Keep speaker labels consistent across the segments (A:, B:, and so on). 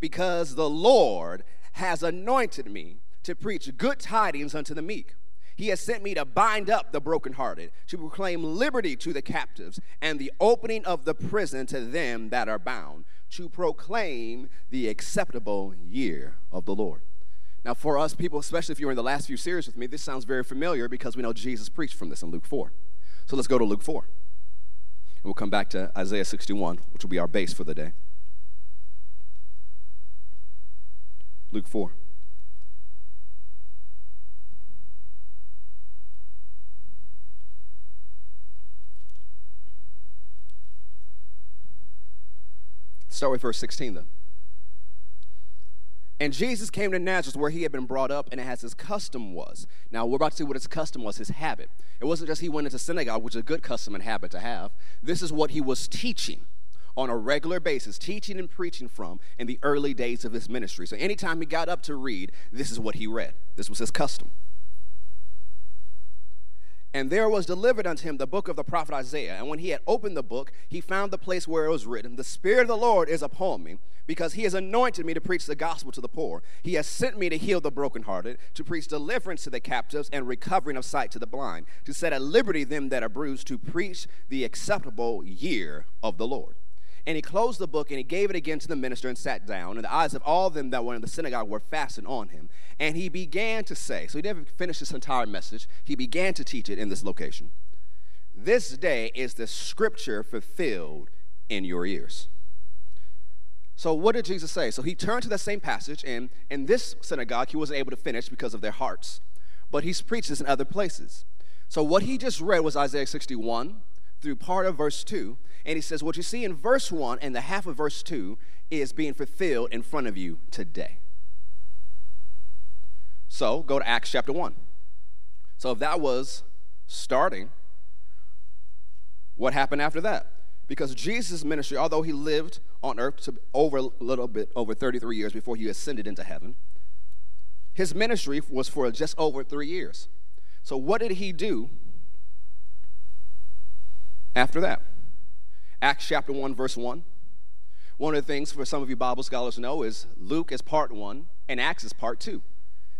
A: because the Lord has anointed me to preach good tidings unto the meek. He has sent me to bind up the brokenhearted, to proclaim liberty to the captives, and the opening of the prison to them that are bound, to proclaim the acceptable year of the Lord. Now, for us people, especially if you're in the last few series with me, this sounds very familiar because we know Jesus preached from this in Luke 4. So let's go to Luke 4. And we'll come back to Isaiah 61, which will be our base for the day. Luke 4. Start with verse 16 then. And Jesus came to Nazareth where he had been brought up, and as his custom was. Now, we're about to see what his custom was, his habit. It wasn't just he went into synagogue, which is a good custom and habit to have. This is what he was teaching on a regular basis, teaching and preaching from in the early days of his ministry. So anytime he got up to read, this is what he read. This was his custom. And there was delivered unto him the book of the prophet Isaiah. And when he had opened the book, he found the place where it was written, The Spirit of the Lord is upon me, because he has anointed me to preach the gospel to the poor. He has sent me to heal the brokenhearted, to preach deliverance to the captives, and recovering of sight to the blind, to set at liberty them that are bruised, to preach the acceptable year of the Lord. And he closed the book and he gave it again to the minister and sat down. And the eyes of all them that were in the synagogue were fastened on him. And he began to say, so he didn't finish this entire message, he began to teach it in this location. This day is the scripture fulfilled in your ears. So, what did Jesus say? So, he turned to that same passage, and in this synagogue, he wasn't able to finish because of their hearts, but he's preached this in other places. So, what he just read was Isaiah 61 through part of verse 2, and he says, What you see in verse 1 and the half of verse 2 is being fulfilled in front of you today. So go to Acts chapter 1. So if that was starting, what happened after that? Because Jesus' ministry, although he lived on earth to over a little bit over 33 years before he ascended into heaven, his ministry was for just over three years. So what did he do after that? Acts chapter 1, verse 1. One of the things for some of you Bible scholars know is Luke is part 1 and Acts is part 2.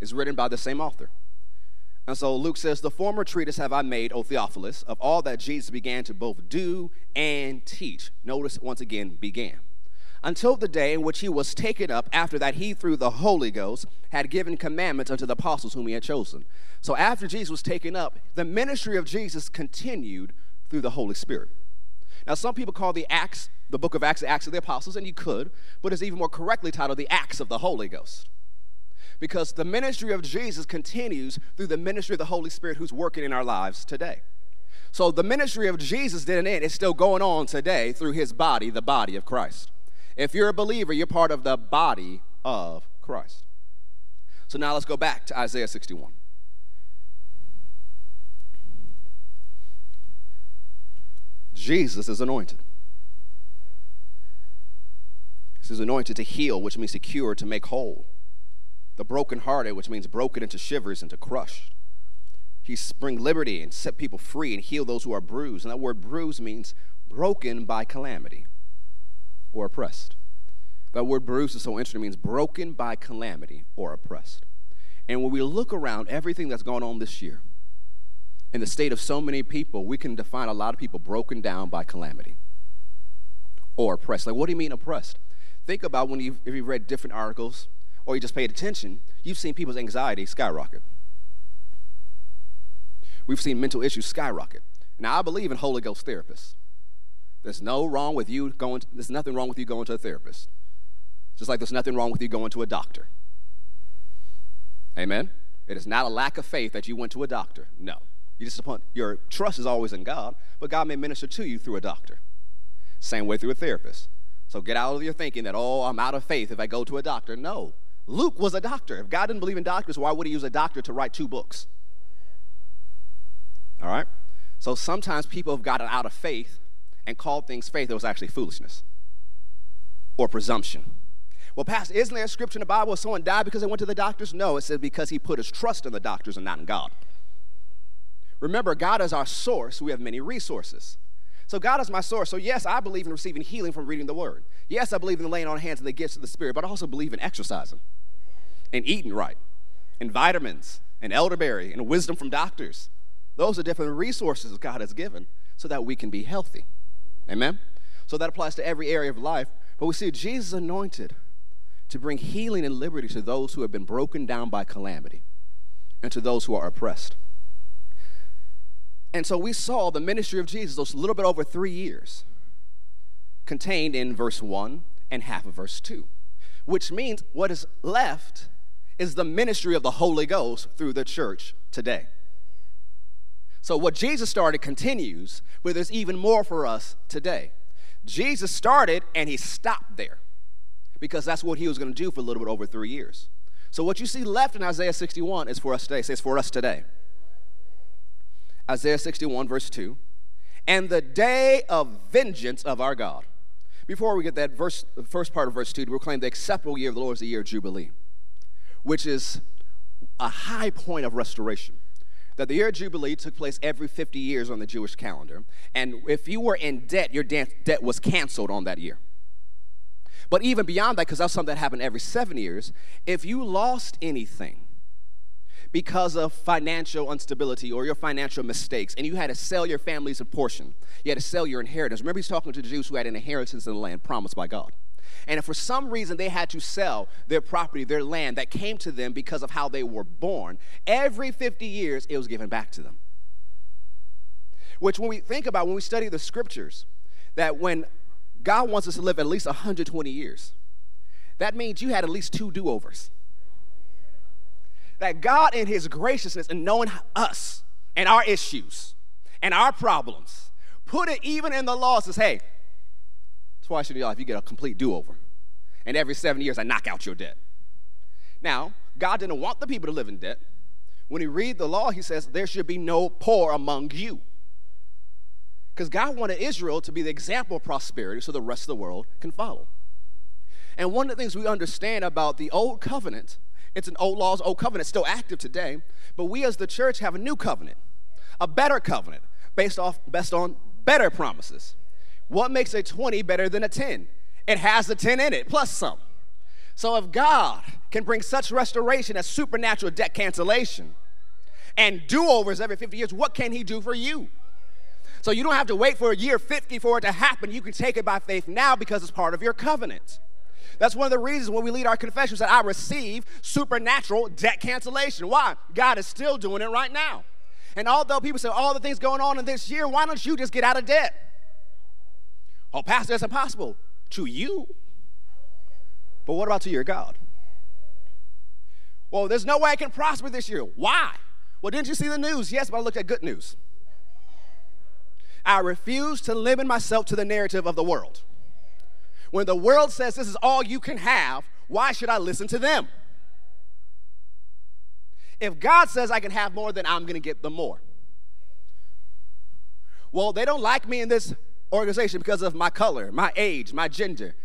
A: It's written by the same author. And so Luke says, The former treatise have I made, O Theophilus, of all that Jesus began to both do and teach. Notice once again, began. Until the day in which he was taken up, after that he, through the Holy Ghost, had given commandments unto the apostles whom he had chosen. So after Jesus was taken up, the ministry of Jesus continued through the Holy Spirit. Now, some people call the Acts, the book of Acts, the Acts of the Apostles, and you could, but it's even more correctly titled the Acts of the Holy Ghost. Because the ministry of Jesus continues through the ministry of the Holy Spirit who's working in our lives today. So the ministry of Jesus didn't end, it's still going on today through his body, the body of Christ. If you're a believer, you're part of the body of Christ. So now let's go back to Isaiah 61. Jesus is anointed. He's anointed to heal, which means to cure, to make whole. The brokenhearted, which means broken into shivers and to crush. He's bring liberty and set people free and heal those who are bruised. And that word bruised means broken by calamity or oppressed. That word bruised is so interesting. It means broken by calamity or oppressed. And when we look around everything that's gone on this year, in the state of so many people, we can define a lot of people broken down by calamity or oppressed. Like, what do you mean oppressed? Think about when you've, if you've read different articles or you just paid attention, you've seen people's anxiety skyrocket. We've seen mental issues skyrocket. Now, I believe in Holy Ghost therapists. There's no wrong with you going, to, there's nothing wrong with you going to a therapist. Just like there's nothing wrong with you going to a doctor. Amen? It is not a lack of faith that you went to a doctor. No. You just upon your trust is always in God, but God may minister to you through a doctor. Same way through a therapist. So get out of your thinking that, oh, I'm out of faith if I go to a doctor. No. Luke was a doctor. If God didn't believe in doctors, why would he use a doctor to write two books? All right? So sometimes people have gotten out of faith and called things faith that was actually foolishness or presumption. Well, Pastor, isn't there a scripture in the Bible where someone died because they went to the doctors? No, it says because he put his trust in the doctors and not in God. Remember, God is our source. We have many resources. So God is my source. So yes, I believe in receiving healing from reading the word. Yes, I believe in laying on hands and the gifts of the Spirit, but I also believe in exercising and eating right and vitamins and elderberry and wisdom from doctors. Those are different resources God has given so that we can be healthy. Amen? So that applies to every area of life. But we see Jesus anointed to bring healing and liberty to those who have been broken down by calamity and to those who are oppressed. And so we saw the ministry of Jesus, a little bit over three years, contained in verse 1 and half of verse 2, which means what is left is the ministry of the Holy Ghost through the church today. So what Jesus started continues, but there's even more for us today. Jesus started and he stopped there because that's what he was going to do for a little bit over three years. So what you see left in Isaiah 61 is for us today. Says for us today. Isaiah 61, verse 2. And the day of vengeance of our God. Before we get that verse, the first part of verse 2, to proclaim the acceptable year of the Lord is the year of Jubilee, which is a high point of restoration that the year of Jubilee took place every 50 years on the Jewish calendar. And if you were in debt, your debt was canceled on that year. But even beyond that, because that's something that happened every seven years, if you lost anything because of financial instability or your financial mistakes, and you had to sell your family's portion, you had to sell your inheritance. Remember, he's talking to the Jews who had an inheritance in the land promised by God. And if for some reason they had to sell their property, their land that came to them because of how they were born, every 50 years it was given back to them. Which, when we think about, when we study the scriptures, that when God wants us to live at least 120 years, that means you had at least two do overs. That God, in His graciousness and knowing us and our issues and our problems, put it even in the law, says, hey, Twice in your life, you get a complete do over. And every seven years, I knock out your debt. Now, God didn't want the people to live in debt. When He read the law, he says, There should be no poor among you. Because God wanted Israel to be the example of prosperity so the rest of the world can follow. And one of the things we understand about the old covenant, it's an old laws, old covenant, still active today, but we as the church have a new covenant, a better covenant, based off based on better promises. What makes a 20 better than a 10? It has the 10 in it, plus some. So if God can bring such restoration as supernatural debt cancellation and do overs every 50 years, what can He do for you? So you don't have to wait for a year 50 for it to happen. You can take it by faith now because it's part of your covenant. That's one of the reasons when we lead our confessions that I receive supernatural debt cancellation. Why? God is still doing it right now. And although people say all the things going on in this year, why don't you just get out of debt? Oh, Pastor, that's impossible. To you. But what about to your God? Well, there's no way I can prosper this year. Why? Well, didn't you see the news? Yes, but I looked at good news. I refuse to limit myself to the narrative of the world. When the world says this is all you can have, why should I listen to them? If God says I can have more, then I'm going to get the more. Well, they don't like me in this organization because of my color, my age, my gender.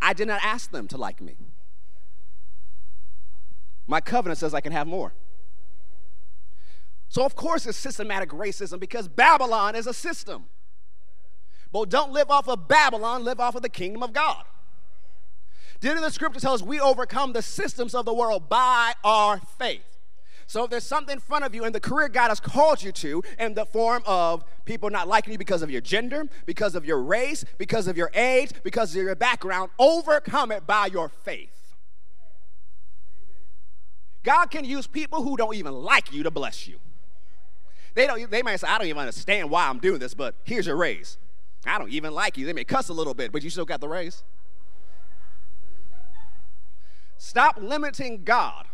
A: I did not ask them to like me. My covenant says I can have more. So, of course, it's systematic racism because Babylon is a system. But don't live off of Babylon, live off of the kingdom of God. Didn't the scripture tell us we overcome the systems of the world by our faith? So if there's something in front of you and the career God has called you to in the form of people not liking you because of your gender, because of your race, because of your age, because of your background, overcome it by your faith. God can use people who don't even like you to bless you. They don't they might say, I don't even understand why I'm doing this, but here's your raise. I don't even like you. They may cuss a little bit, but you still got the raise. Stop limiting God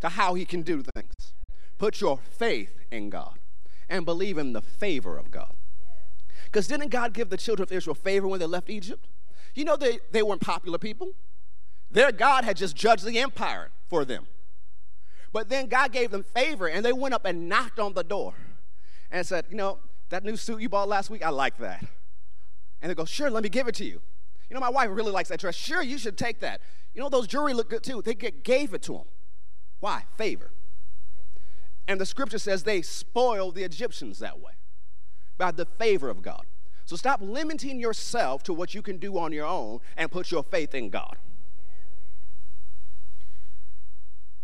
A: to how he can do things. Put your faith in God and believe in the favor of God. Because didn't God give the children of Israel favor when they left Egypt? You know they, they weren't popular people. Their God had just judged the empire for them. But then God gave them favor, and they went up and knocked on the door and said, You know, that new suit you bought last week, I like that. And they go, Sure, let me give it to you. You know, my wife really likes that dress. Sure, you should take that. You know, those jewelry look good too. They gave it to them. Why? Favor. And the scripture says they spoiled the Egyptians that way by the favor of God. So stop limiting yourself to what you can do on your own and put your faith in God.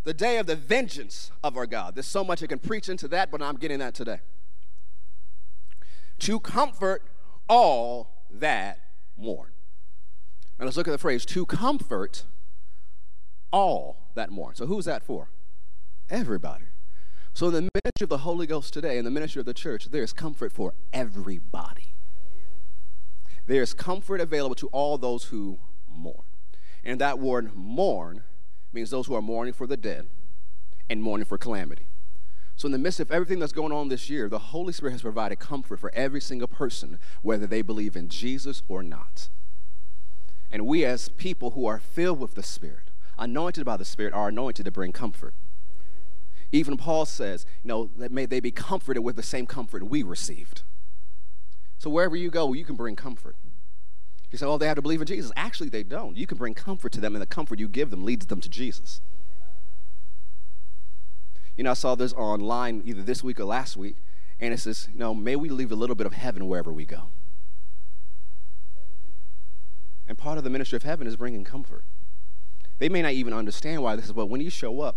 A: The day of the vengeance of our God. There's so much I can preach into that, but I'm getting that today. To comfort all that mourn. Now let's look at the phrase to comfort all that mourn. So who's that for? Everybody. So in the ministry of the Holy Ghost today, in the ministry of the church, there's comfort for everybody. There's comfort available to all those who mourn. And that word mourn means those who are mourning for the dead and mourning for calamity. So, in the midst of everything that's going on this year, the Holy Spirit has provided comfort for every single person, whether they believe in Jesus or not. And we, as people who are filled with the Spirit, anointed by the Spirit, are anointed to bring comfort. Even Paul says, you know, that may they be comforted with the same comfort we received. So wherever you go, you can bring comfort. You say, oh, they have to believe in Jesus. Actually, they don't. You can bring comfort to them, and the comfort you give them leads them to Jesus. You know, I saw this online either this week or last week, and it says, you know, may we leave a little bit of heaven wherever we go. And part of the ministry of heaven is bringing comfort. They may not even understand why this is, but when you show up,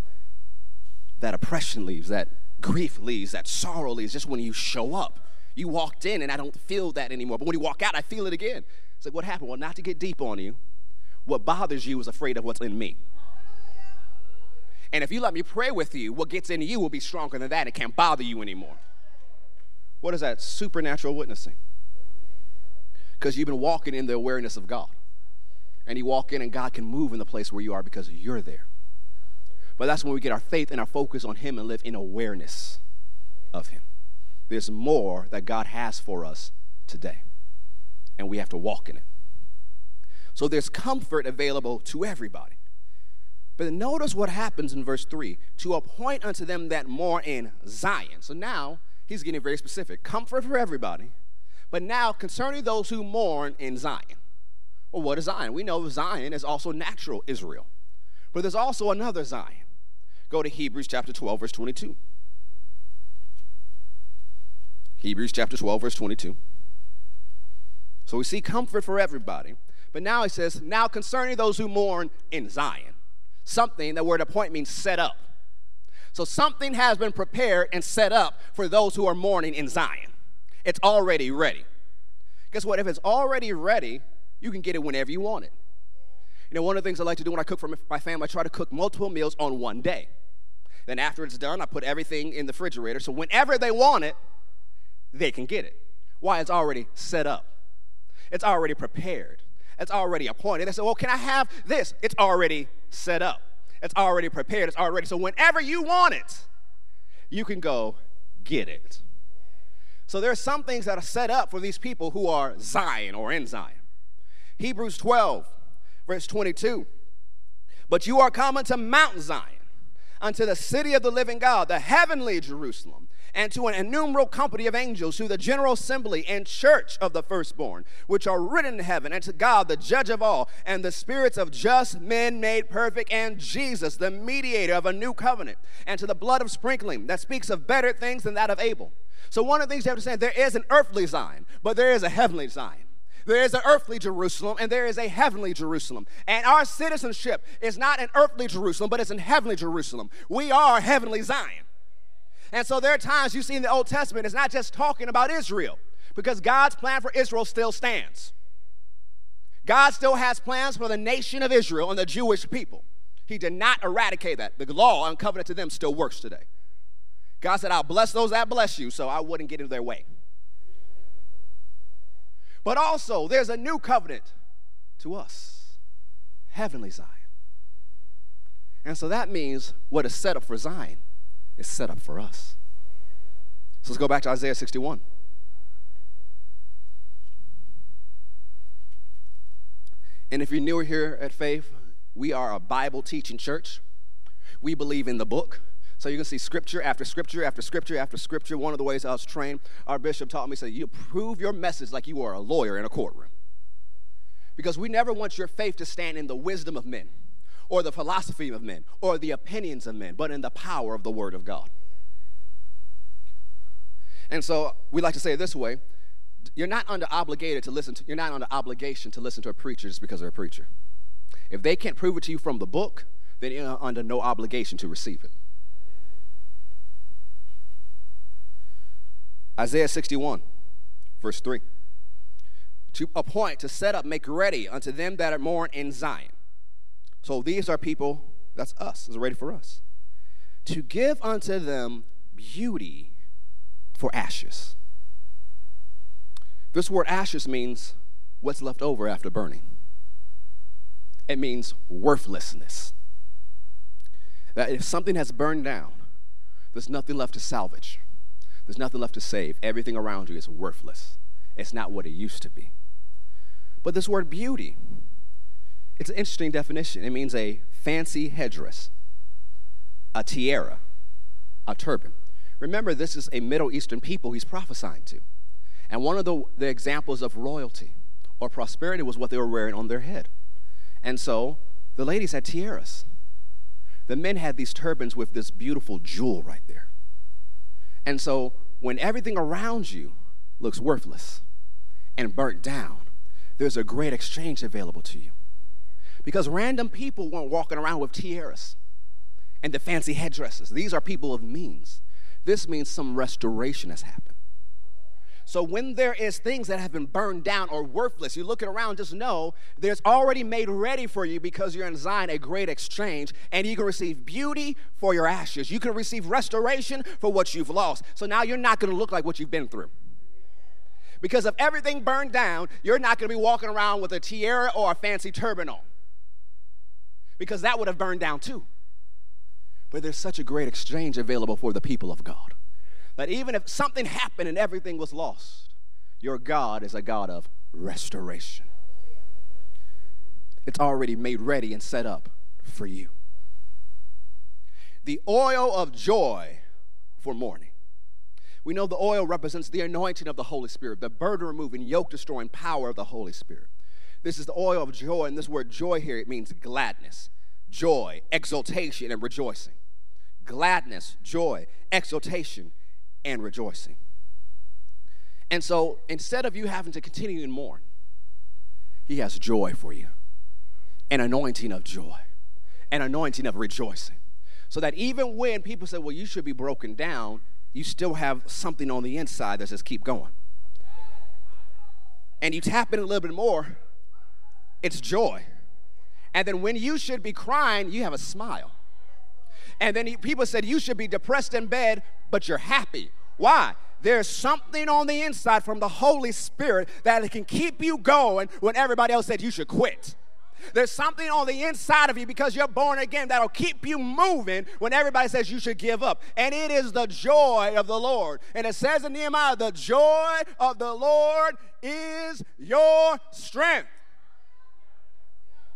A: that oppression leaves, that grief leaves, that sorrow leaves just when you show up. You walked in and I don't feel that anymore. But when you walk out, I feel it again. It's like, what happened? Well, not to get deep on you, what bothers you is afraid of what's in me. And if you let me pray with you, what gets in you will be stronger than that. It can't bother you anymore. What is that? Supernatural witnessing. Because you've been walking in the awareness of God. And you walk in, and God can move in the place where you are because you're there. But that's when we get our faith and our focus on Him and live in awareness of Him. There's more that God has for us today, and we have to walk in it. So there's comfort available to everybody. But notice what happens in verse 3 to appoint unto them that mourn in Zion. So now he's getting very specific comfort for everybody, but now concerning those who mourn in Zion. Well, what is Zion? We know Zion is also natural Israel, but there's also another Zion. Go to Hebrews chapter 12, verse 22. Hebrews chapter 12, verse 22. So we see comfort for everybody. But now he says, now concerning those who mourn in Zion. Something, that word appoint means set up. So something has been prepared and set up for those who are mourning in Zion. It's already ready. Guess what? If it's already ready, you can get it whenever you want it. You know, one of the things I like to do when I cook for my family, I try to cook multiple meals on one day. Then after it's done, I put everything in the refrigerator. So whenever they want it, they can get it. Why? It's already set up. It's already prepared. It's already appointed. They say, well, can I have this? It's already set up. It's already prepared. It's already. So whenever you want it, you can go get it. So there are some things that are set up for these people who are Zion or in Zion. Hebrews 12, verse 22. But you are coming to Mount Zion unto the city of the living God, the heavenly Jerusalem, and to an innumerable company of angels, to the general assembly and church of the firstborn, which are written in heaven, and to God, the judge of all, and the spirits of just men made perfect, and Jesus, the mediator of a new covenant, and to the blood of sprinkling that speaks of better things than that of Abel. So, one of the things you have to say, there is an earthly Zion, but there is a heavenly Zion. There is an earthly Jerusalem and there is a heavenly Jerusalem. And our citizenship is not an earthly Jerusalem, but it's in heavenly Jerusalem. We are heavenly Zion. And so there are times you see in the Old Testament, it's not just talking about Israel, because God's plan for Israel still stands. God still has plans for the nation of Israel and the Jewish people. He did not eradicate that. The law and covenant to them still works today. God said, I'll bless those that bless you, so I wouldn't get in their way. But also, there's a new covenant to us heavenly Zion. And so that means what is set up for Zion is set up for us. So let's go back to Isaiah 61. And if you're newer here at Faith, we are a Bible teaching church. We believe in the book. So you can see scripture after scripture after scripture after scripture. One of the ways I was trained, our bishop taught me, said, you prove your message like you are a lawyer in a courtroom. Because we never want your faith to stand in the wisdom of men or the philosophy of men or the opinions of men, but in the power of the word of God. And so we like to say it this way you're not under obligated to listen to, you're not under obligation to listen to a preacher just because they're a preacher. If they can't prove it to you from the book, then you're under no obligation to receive it. Isaiah 61, verse 3. To appoint, to set up, make ready unto them that are mourn in Zion. So these are people, that's us, is ready for us. To give unto them beauty for ashes. This word ashes means what's left over after burning. It means worthlessness. That if something has burned down, there's nothing left to salvage. There's nothing left to save. Everything around you is worthless. It's not what it used to be. But this word beauty, it's an interesting definition. It means a fancy headdress, a tiara, a turban. Remember, this is a Middle Eastern people he's prophesying to. And one of the, the examples of royalty or prosperity was what they were wearing on their head. And so the ladies had tiaras. The men had these turbans with this beautiful jewel right there. And so when everything around you looks worthless and burnt down, there's a great exchange available to you. Because random people weren't walking around with tiaras and the fancy headdresses. These are people of means. This means some restoration has happened. So when there is things that have been burned down or worthless, you're looking around, just know there's already made ready for you because you're in Zion a great exchange, and you can receive beauty for your ashes. You can receive restoration for what you've lost. So now you're not going to look like what you've been through. Because if everything burned down, you're not going to be walking around with a tiara or a fancy turban on. Because that would have burned down too. But there's such a great exchange available for the people of God that even if something happened and everything was lost, your God is a God of restoration. It's already made ready and set up for you. The oil of joy for mourning. We know the oil represents the anointing of the Holy Spirit, the burden removing, yoke destroying power of the Holy Spirit. This is the oil of joy, and this word joy here, it means gladness, joy, exultation, and rejoicing. Gladness, joy, exultation, and rejoicing. And so instead of you having to continue to mourn, he has joy for you an anointing of joy, an anointing of rejoicing. So that even when people say, well, you should be broken down, you still have something on the inside that says, keep going. And you tap in a little bit more, it's joy. And then when you should be crying, you have a smile. And then people said, You should be depressed in bed, but you're happy. Why? There's something on the inside from the Holy Spirit that can keep you going when everybody else said you should quit. There's something on the inside of you because you're born again that'll keep you moving when everybody says you should give up. And it is the joy of the Lord. And it says in Nehemiah, the joy of the Lord is your strength.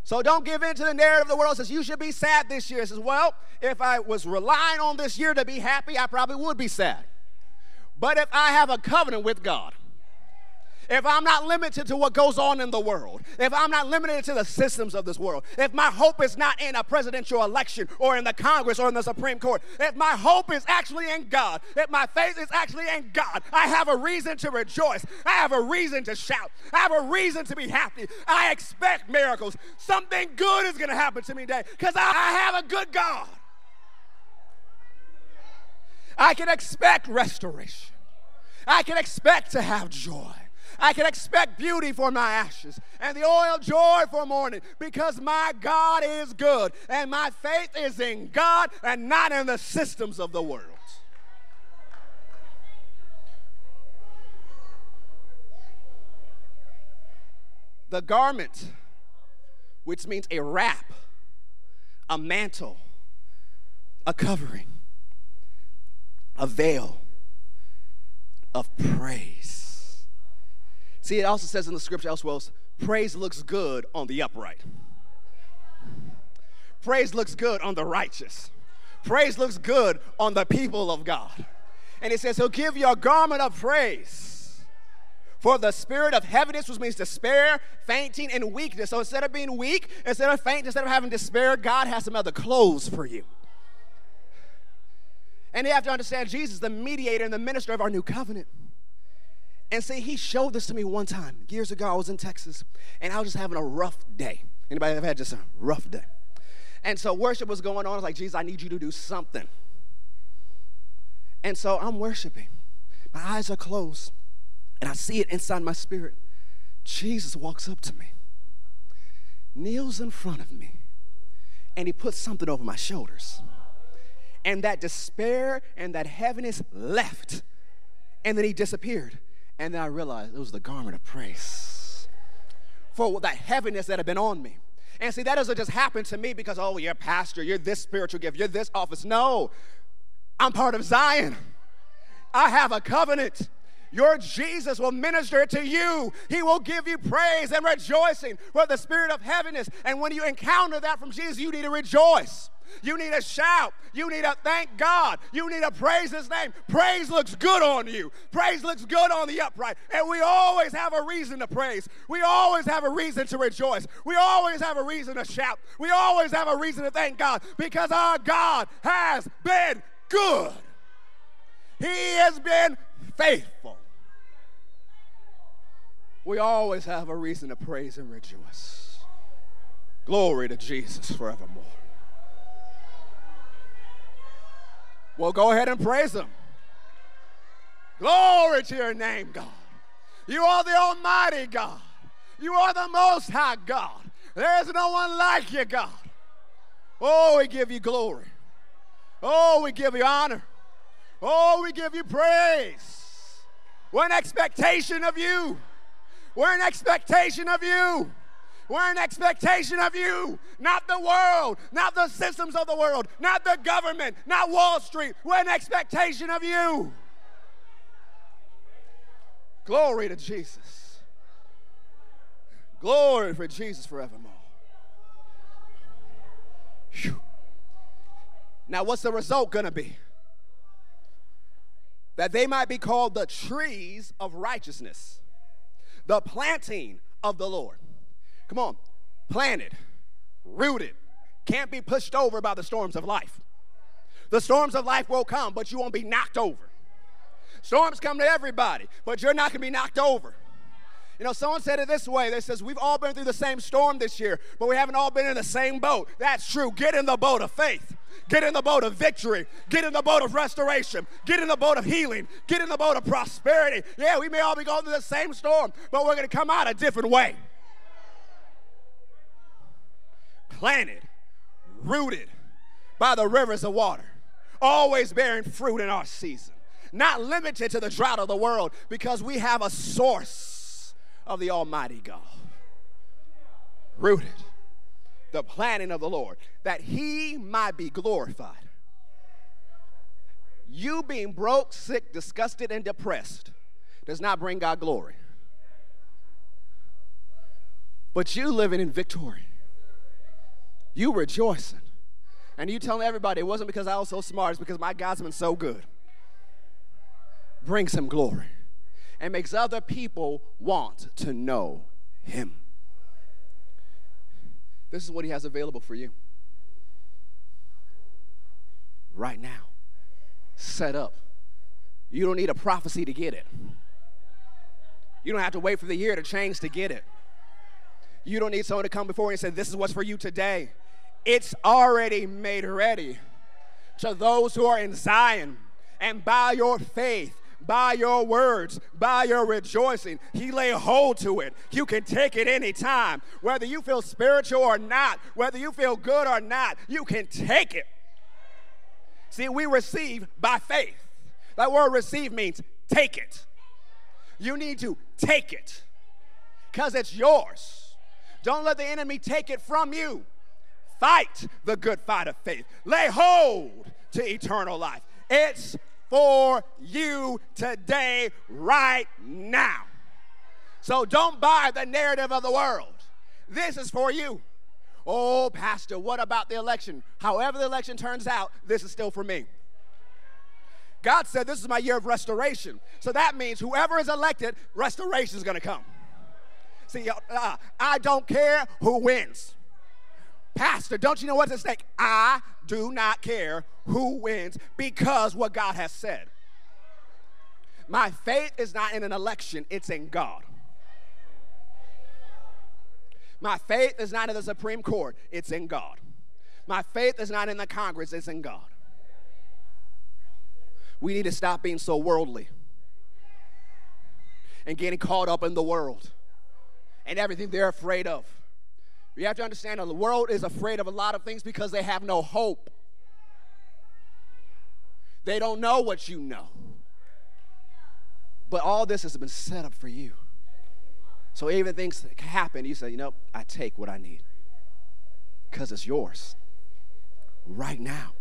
A: So don't give in to the narrative of the world says you should be sad this year. It says, well, if I was relying on this year to be happy, I probably would be sad. But if I have a covenant with God, if I'm not limited to what goes on in the world, if I'm not limited to the systems of this world, if my hope is not in a presidential election or in the Congress or in the Supreme Court, if my hope is actually in God, if my faith is actually in God, I have a reason to rejoice. I have a reason to shout. I have a reason to be happy. I expect miracles. Something good is going to happen to me today because I, have a good God. I can expect restoration. I can expect to have joy. I can expect beauty for my ashes and the oil joy for mourning because my God is good and my faith is in God and not in the systems of the world. The garment, which means a wrap, a mantle, a covering, a veil of praise. See, it also says in the scripture elsewhere, praise looks good on the upright. praise looks good on the righteous. Praise looks good on the people of God. And it says, He'll give you a garment of praise for the spirit of heaviness, which means despair, fainting, and weakness. So instead of being weak, instead of faint, instead of having despair, God has some other clothes for you. And you have to understand Jesus, the mediator and the minister of our new covenant. And see, he showed this to me one time years ago. I was in Texas, and I was just having a rough day. Anybody ever had just a rough day? And so worship was going on. I was like, Jesus, I need you to do something. And so I'm worshiping. My eyes are closed, and I see it inside my spirit. Jesus walks up to me, kneels in front of me, and he puts something over my shoulders. And that despair and that heaviness left, and then he disappeared. And then I realized it was the garment of praise for that heaviness that had been on me. And see, that doesn't just happen to me because, oh, you're a pastor, you're this spiritual gift, you're this office. No, I'm part of Zion. I have a covenant. Your Jesus will minister to you. He will give you praise and rejoicing for the spirit of heaviness. And when you encounter that from Jesus, you need to rejoice. You need to shout. You need to thank God. You need to praise His name. Praise looks good on you. Praise looks good on the upright. And we always have a reason to praise. We always have a reason to rejoice. We always have a reason to shout. We always have a reason to thank God because our God has been good. He has been faithful. We always have a reason to praise and rejoice. Glory to Jesus forevermore. Well, go ahead and praise Him. Glory to your name, God. You are the Almighty God. You are the Most High God. There's no one like you, God. Oh, we give you glory. Oh, we give you honor. Oh, we give you praise. We're in expectation of you. We're in expectation of you. We're in expectation of you, not the world, not the systems of the world, not the government, not Wall Street. We're in expectation of you. Glory to Jesus. Glory for Jesus forevermore. Whew. Now, what's the result going to be? That they might be called the trees of righteousness, the planting of the Lord. Come on, planted, rooted, can't be pushed over by the storms of life. The storms of life will come, but you won't be knocked over. Storms come to everybody, but you're not going to be knocked over. You know, someone said it this way. They says, we've all been through the same storm this year, but we haven't all been in the same boat. That's true. Get in the boat of faith. Get in the boat of victory. Get in the boat of restoration. Get in the boat of healing. Get in the boat of prosperity. Yeah, we may all be going through the same storm, but we're going to come out a different way. Planted, rooted by the rivers of water, always bearing fruit in our season. Not limited to the drought of the world because we have a source of the Almighty God. Rooted the planting of the Lord, that he might be glorified. You being broke, sick, disgusted, and depressed does not bring God glory. But you living in victory, you rejoicing, and you telling everybody it wasn't because I was so smart, it's because my God's been so good. Brings him glory and makes other people want to know Him. This is what He has available for you right now. Set up. You don't need a prophecy to get it. You don't have to wait for the year to change to get it. You don't need someone to come before you and say, This is what's for you today. It's already made ready to those who are in Zion. And by your faith, by your words, by your rejoicing. He lay hold to it. You can take it anytime. Whether you feel spiritual or not, whether you feel good or not, you can take it. See, we receive by faith. That word receive means take it. You need to take it because it's yours. Don't let the enemy take it from you. Fight the good fight of faith. Lay hold to eternal life. It's for you today, right now. So don't buy the narrative of the world. This is for you. Oh, Pastor, what about the election? However, the election turns out, this is still for me. God said, This is my year of restoration. So that means whoever is elected, restoration is going to come. See, uh, I don't care who wins. Pastor, don't you know what's at stake? I do not care who wins because what God has said. My faith is not in an election, it's in God. My faith is not in the Supreme Court, it's in God. My faith is not in the Congress, it's in God. We need to stop being so worldly and getting caught up in the world and everything they're afraid of. You have to understand that the world is afraid of a lot of things because they have no hope. They don't know what you know. But all this has been set up for you. So even things happen, you say, you know, I take what I need because it's yours right now.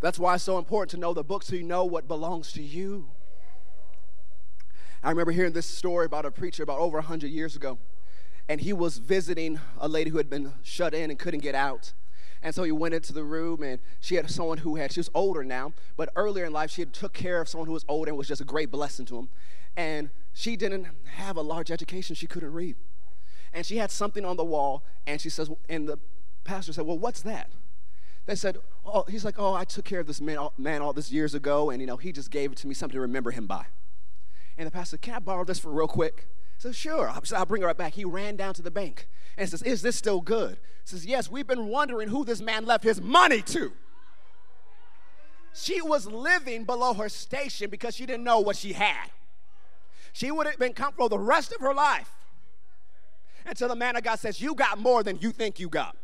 A: That's why it's so important to know the book so you know what belongs to you. I remember hearing this story about a preacher about over 100 years ago, and he was visiting a lady who had been shut in and couldn't get out. And so he went into the room, and she had someone who had, she was older now, but earlier in life, she had took care of someone who was older and was just a great blessing to him. And she didn't have a large education, she couldn't read. And she had something on the wall, and she says, and the pastor said, Well, what's that? They said, oh, he's like, oh, I took care of this man, man all this years ago, and you know, he just gave it to me, something to remember him by. And the pastor said, can I borrow this for real quick? So sure, I'll, bring her right back. He ran down to the bank and says, is this still good? Says, yes, we've been wondering who this man left his money to. She was living below her station because she didn't know what she had. She would have been comfortable the rest of her life until the man of God says, You got more than you think you got.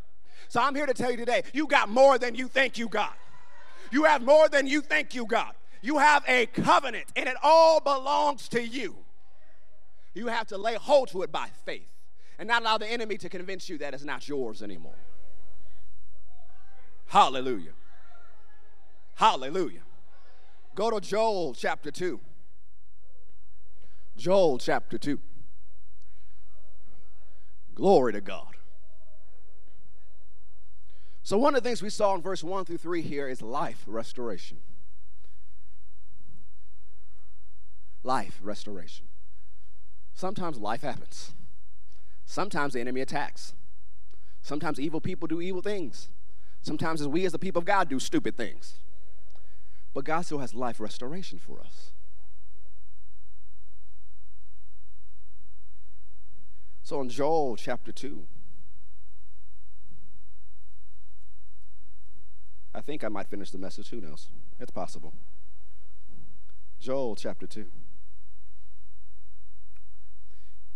A: So I'm here to tell you today you got more than you think you got. You have more than you think you got. You have a covenant, and it all belongs to you. You have to lay hold to it by faith and not allow the enemy to convince you that it's not yours anymore. Hallelujah. Hallelujah. Go to Joel chapter 2. Joel chapter 2. Glory to God. So, one of the things we saw in verse 1 through 3 here is life restoration. Life restoration. Sometimes life happens. Sometimes the enemy attacks. Sometimes evil people do evil things. Sometimes as we as the people of God do stupid things. But God still has life restoration for us. So in Joel chapter 2, I think I might finish the message. Who knows? It's possible. Joel chapter 2.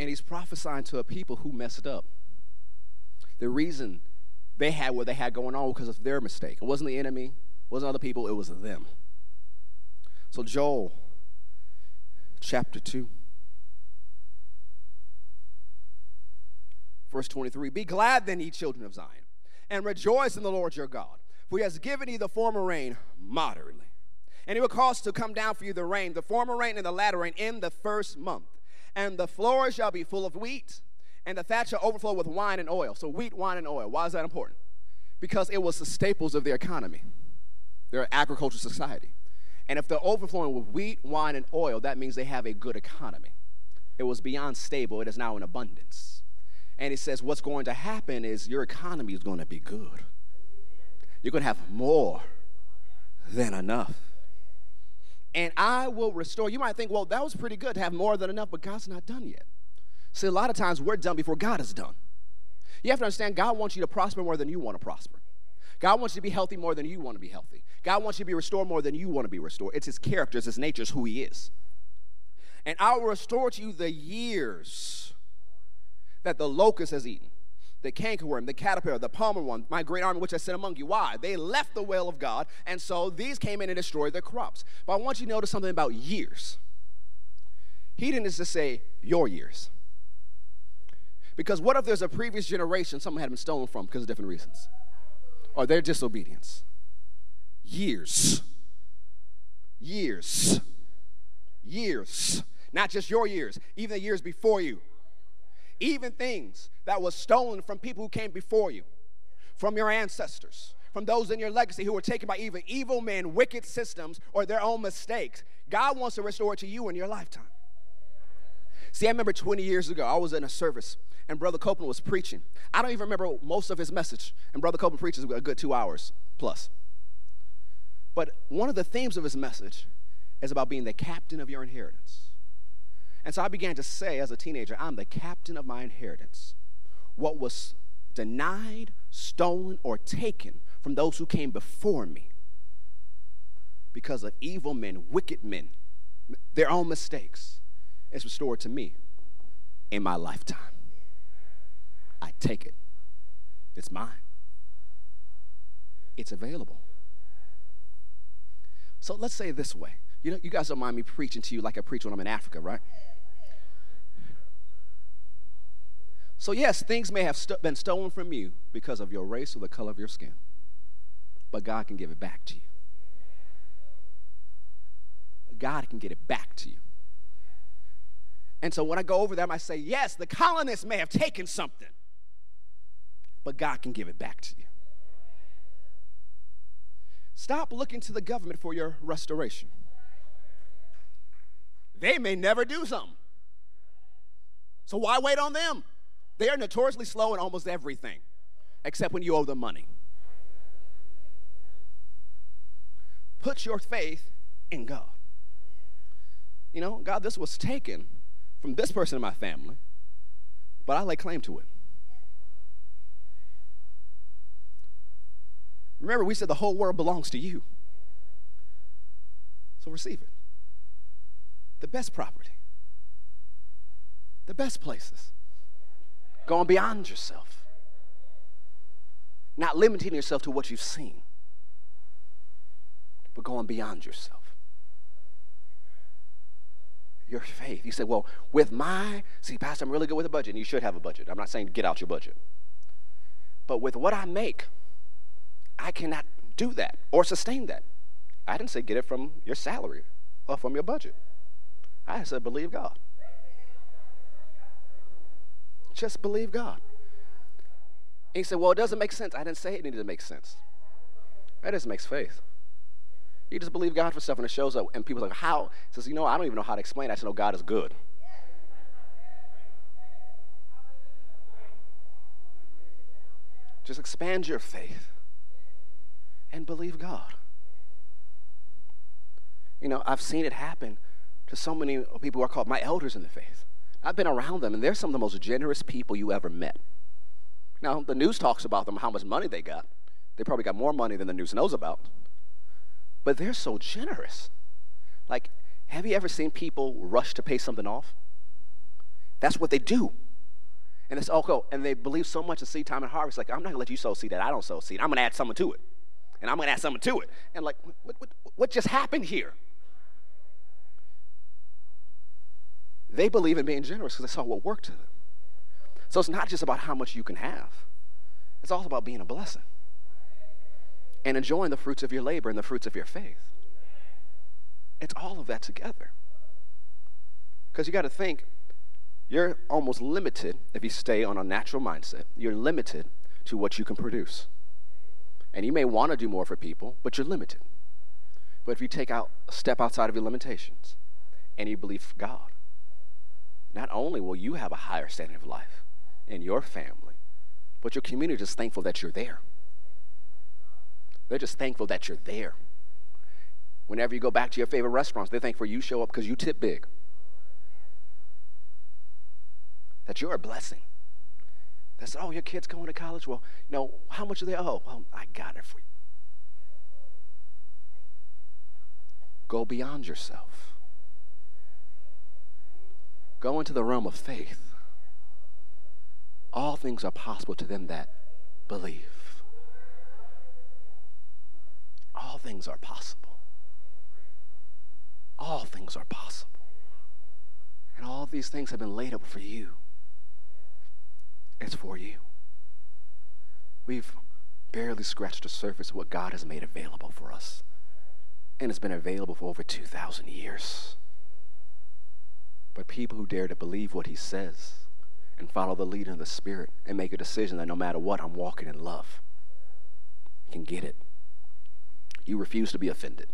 A: And he's prophesying to a people who messed up. The reason they had what they had going on because of their mistake. It wasn't the enemy, it wasn't other people, it was them. So, Joel chapter 2, verse 23 Be glad then, ye children of Zion, and rejoice in the Lord your God for he has given you the former rain moderately. And he will cause to come down for you the rain, the former rain and the latter rain in the first month. And the floor shall be full of wheat, and the thatch shall overflow with wine and oil. So, wheat, wine, and oil. Why is that important? Because it was the staples of their economy, their agricultural society. And if they're overflowing with wheat, wine, and oil, that means they have a good economy. It was beyond stable, it is now in abundance. And he says, What's going to happen is your economy is going to be good you're going to have more than enough. And I will restore. You might think, well, that was pretty good to have more than enough, but God's not done yet. See, a lot of times we're done before God is done. You have to understand, God wants you to prosper more than you want to prosper. God wants you to be healthy more than you want to be healthy. God wants you to be restored more than you want to be restored. It's His character, it's His nature, it's who He is. And I will restore to you the years that the locust has eaten the cankerworm, the caterpillar, the palmerworm, my great army which I sent among you. Why? They left the will of God, and so these came in and destroyed their crops. But I want you to notice something about years. He didn't just say your years. Because what if there's a previous generation someone had been stolen from because of different reasons? Or their disobedience? Years. Years. Years. Not just your years, even the years before you even things that was stolen from people who came before you. from your ancestors, from those in your legacy who were taken by evil, evil men, wicked systems, or their own mistakes. God wants to restore it to you in your lifetime. See, I remember 20 years ago, I was in a service and Brother Copeland was preaching. I don't even remember most of his message, and Brother Copeland preaches a good two hours plus. But one of the themes of his message is about being the captain of your inheritance. And so I began to say as a teenager, I'm the captain of my inheritance. What was denied, stolen, or taken from those who came before me because of evil men, wicked men, their own mistakes, is restored to me in my lifetime. I take it. It's mine. It's available. So let's say it this way. You know, you guys don't mind me preaching to you like I preach when I'm in Africa, right? So, yes, things may have st- been stolen from you because of your race or the color of your skin, but God can give it back to you. God can get it back to you. And so when I go over there, I say, yes, the colonists may have taken something, but God can give it back to you. Stop looking to the government for your restoration. They may never do something. So why wait on them? They are notoriously slow in almost everything, except when you owe them money. Put your faith in God. You know, God, this was taken from this person in my family, but I lay claim to it. Remember, we said the whole world belongs to you. So receive it. The best property, the best places, going beyond yourself, not limiting yourself to what you've seen, but going beyond yourself. Your faith. You said, well, with my, see, Pastor, I'm really good with a budget, and you should have a budget. I'm not saying get out your budget. But with what I make, I cannot do that or sustain that. I didn't say get it from your salary or from your budget. I said believe God. Just believe God. he said, Well, it doesn't make sense. I didn't say it needed to make sense. That just makes faith. You just believe God for stuff and it shows up, and people are like, How? Says, You know, I don't even know how to explain it. I just know God is good. Just expand your faith and believe God. You know, I've seen it happen to so many people who are called my elders in the faith. I've been around them, and they're some of the most generous people you ever met. Now, the news talks about them, how much money they got. They probably got more money than the news knows about. But they're so generous. Like, have you ever seen people rush to pay something off? That's what they do. And it's okay, and they believe so much in seed time and harvest. Like, I'm not gonna let you sow seed that I don't sow seed. I'm gonna add something to it and I'm to add something to it. And like, what, what, what just happened here? They believe in being generous because they saw what worked to them. So it's not just about how much you can have, it's also about being a blessing and enjoying the fruits of your labor and the fruits of your faith. It's all of that together. Because you got to think, you're almost limited if you stay on a natural mindset. You're limited to what you can produce. And you may want to do more for people, but you're limited. But if you take out a step outside of your limitations and you believe God, not only will you have a higher standard of life in your family, but your community is thankful that you're there. They're just thankful that you're there. Whenever you go back to your favorite restaurants, they're thankful you show up because you tip big. That you're a blessing. Said, Oh, your kid's going to college? Well, you know, how much do they owe? Well, I got it for you. Go beyond yourself. Go into the realm of faith. All things are possible to them that believe. All things are possible. All things are possible. And all these things have been laid up for you. It's for you. We've barely scratched the surface of what God has made available for us. And it's been available for over 2,000 years. But people who dare to believe what He says and follow the leading of the Spirit and make a decision that no matter what, I'm walking in love, can get it. You refuse to be offended.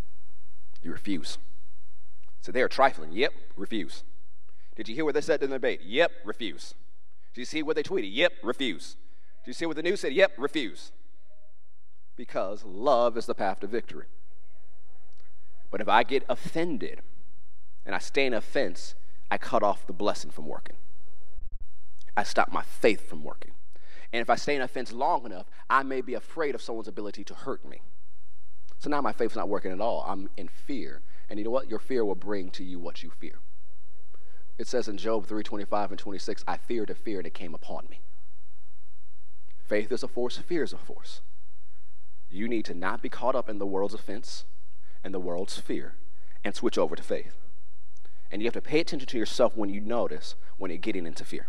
A: You refuse. So they are trifling. Yep, refuse. Did you hear what they said in the debate? Yep, refuse. Did you see what they tweeted? Yep, refuse. Did you see what the news said? Yep, refuse. Because love is the path to victory. But if I get offended and I stay in offense, I cut off the blessing from working. I stop my faith from working. And if I stay in offense long enough, I may be afraid of someone's ability to hurt me. So now my faith's not working at all. I'm in fear. And you know what? Your fear will bring to you what you fear. It says in Job 3:25 and 26, I feared a fear it came upon me. Faith is a force, fear is a force. You need to not be caught up in the world's offense and the world's fear and switch over to faith. And you have to pay attention to yourself when you notice when you're getting into fear.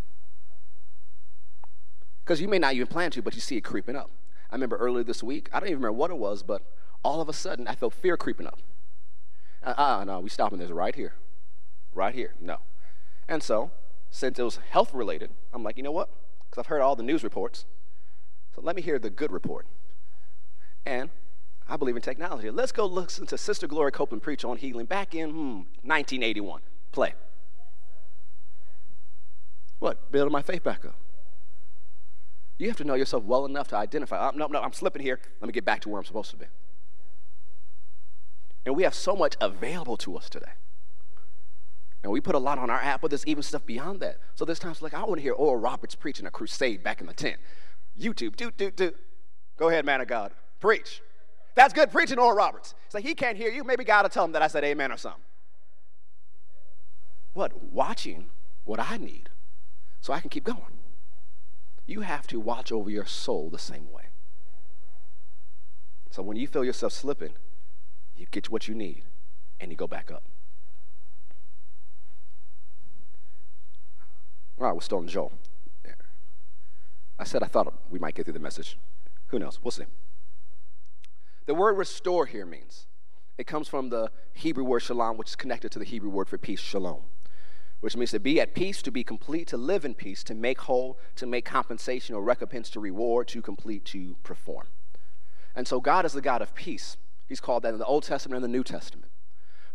A: Because you may not even plan to, but you see it creeping up. I remember earlier this week, I don't even remember what it was, but all of a sudden I felt fear creeping up. Ah, uh, no, we stopping this right here. Right here. No. And so, since it was health related, I'm like, you know what? Because I've heard all the news reports. So let me hear the good report. And I believe in technology. Let's go listen to Sister Gloria Copeland preach on healing back in hmm, 1981. Play. What? Building my faith back up. You have to know yourself well enough to identify. no, no, I'm slipping here. Let me get back to where I'm supposed to be. And we have so much available to us today. And we put a lot on our app, but there's even stuff beyond that. So there's times like, I want to hear Oral Roberts preaching a crusade back in the tent. YouTube, do, do, do. Go ahead, man of God. Preach. That's good preaching, Oral Roberts. It's like he can't hear you. Maybe God will tell him that I said amen or something. What? Watching what I need so I can keep going. You have to watch over your soul the same way. So when you feel yourself slipping, you get what you need and you go back up. All right, we're still in Joel. I said I thought we might get through the message. Who knows? We'll see. The word restore here means it comes from the Hebrew word shalam, which is connected to the Hebrew word for peace, shalom, which means to be at peace, to be complete, to live in peace, to make whole, to make compensation or recompense, to reward, to complete, to perform. And so God is the God of peace. He's called that in the Old Testament and the New Testament.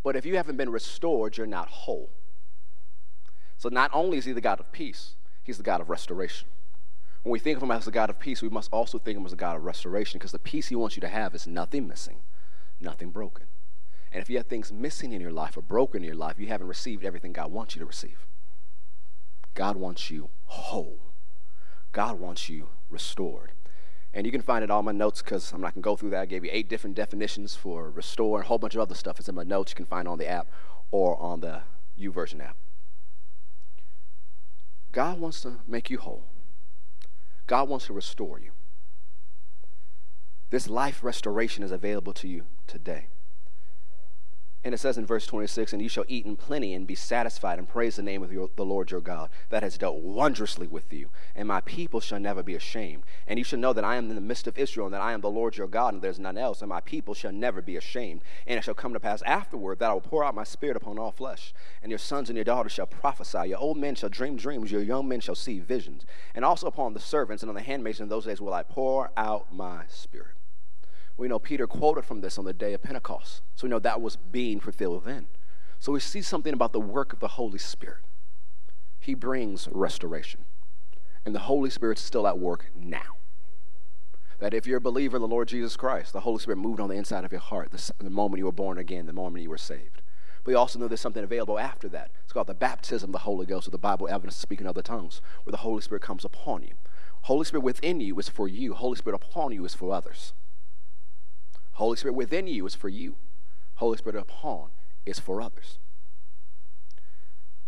A: But if you haven't been restored, you're not whole. So not only is he the God of peace, he's the God of restoration. When we think of him as the God of peace, we must also think of him as a God of restoration because the peace he wants you to have is nothing missing, nothing broken. And if you have things missing in your life or broken in your life, you haven't received everything God wants you to receive. God wants you whole. God wants you restored. And you can find it all in my notes because I'm not going to go through that. I gave you eight different definitions for restore and a whole bunch of other stuff. It's in my notes. You can find on the app or on the YouVersion app. God wants to make you whole. God wants to restore you. This life restoration is available to you today. And it says in verse 26, and you shall eat in plenty and be satisfied and praise the name of your, the Lord your God that has dealt wondrously with you. And my people shall never be ashamed. And you shall know that I am in the midst of Israel and that I am the Lord your God and there's none else. And my people shall never be ashamed. And it shall come to pass afterward that I will pour out my spirit upon all flesh. And your sons and your daughters shall prophesy. Your old men shall dream dreams. Your young men shall see visions. And also upon the servants and on the handmaids in those days will I pour out my spirit. We know Peter quoted from this on the day of Pentecost. So we know that was being fulfilled then. So we see something about the work of the Holy Spirit. He brings restoration. And the Holy Spirit's still at work now. That if you're a believer in the Lord Jesus Christ, the Holy Spirit moved on the inside of your heart the, the moment you were born again, the moment you were saved. But we also know there's something available after that. It's called the baptism of the Holy Ghost, or the Bible evidence speaking other tongues, where the Holy Spirit comes upon you. Holy Spirit within you is for you. Holy Spirit upon you is for others. Holy Spirit within you is for you. Holy Spirit upon is for others.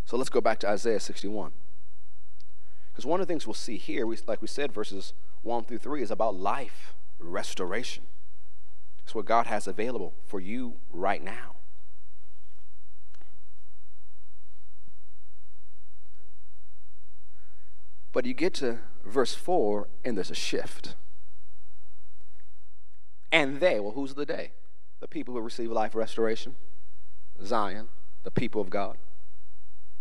A: So let's go back to Isaiah 61. Because one of the things we'll see here, we, like we said, verses 1 through 3, is about life restoration. It's what God has available for you right now. But you get to verse 4, and there's a shift. And they, well, who's the day? The people who receive life restoration, Zion, the people of God.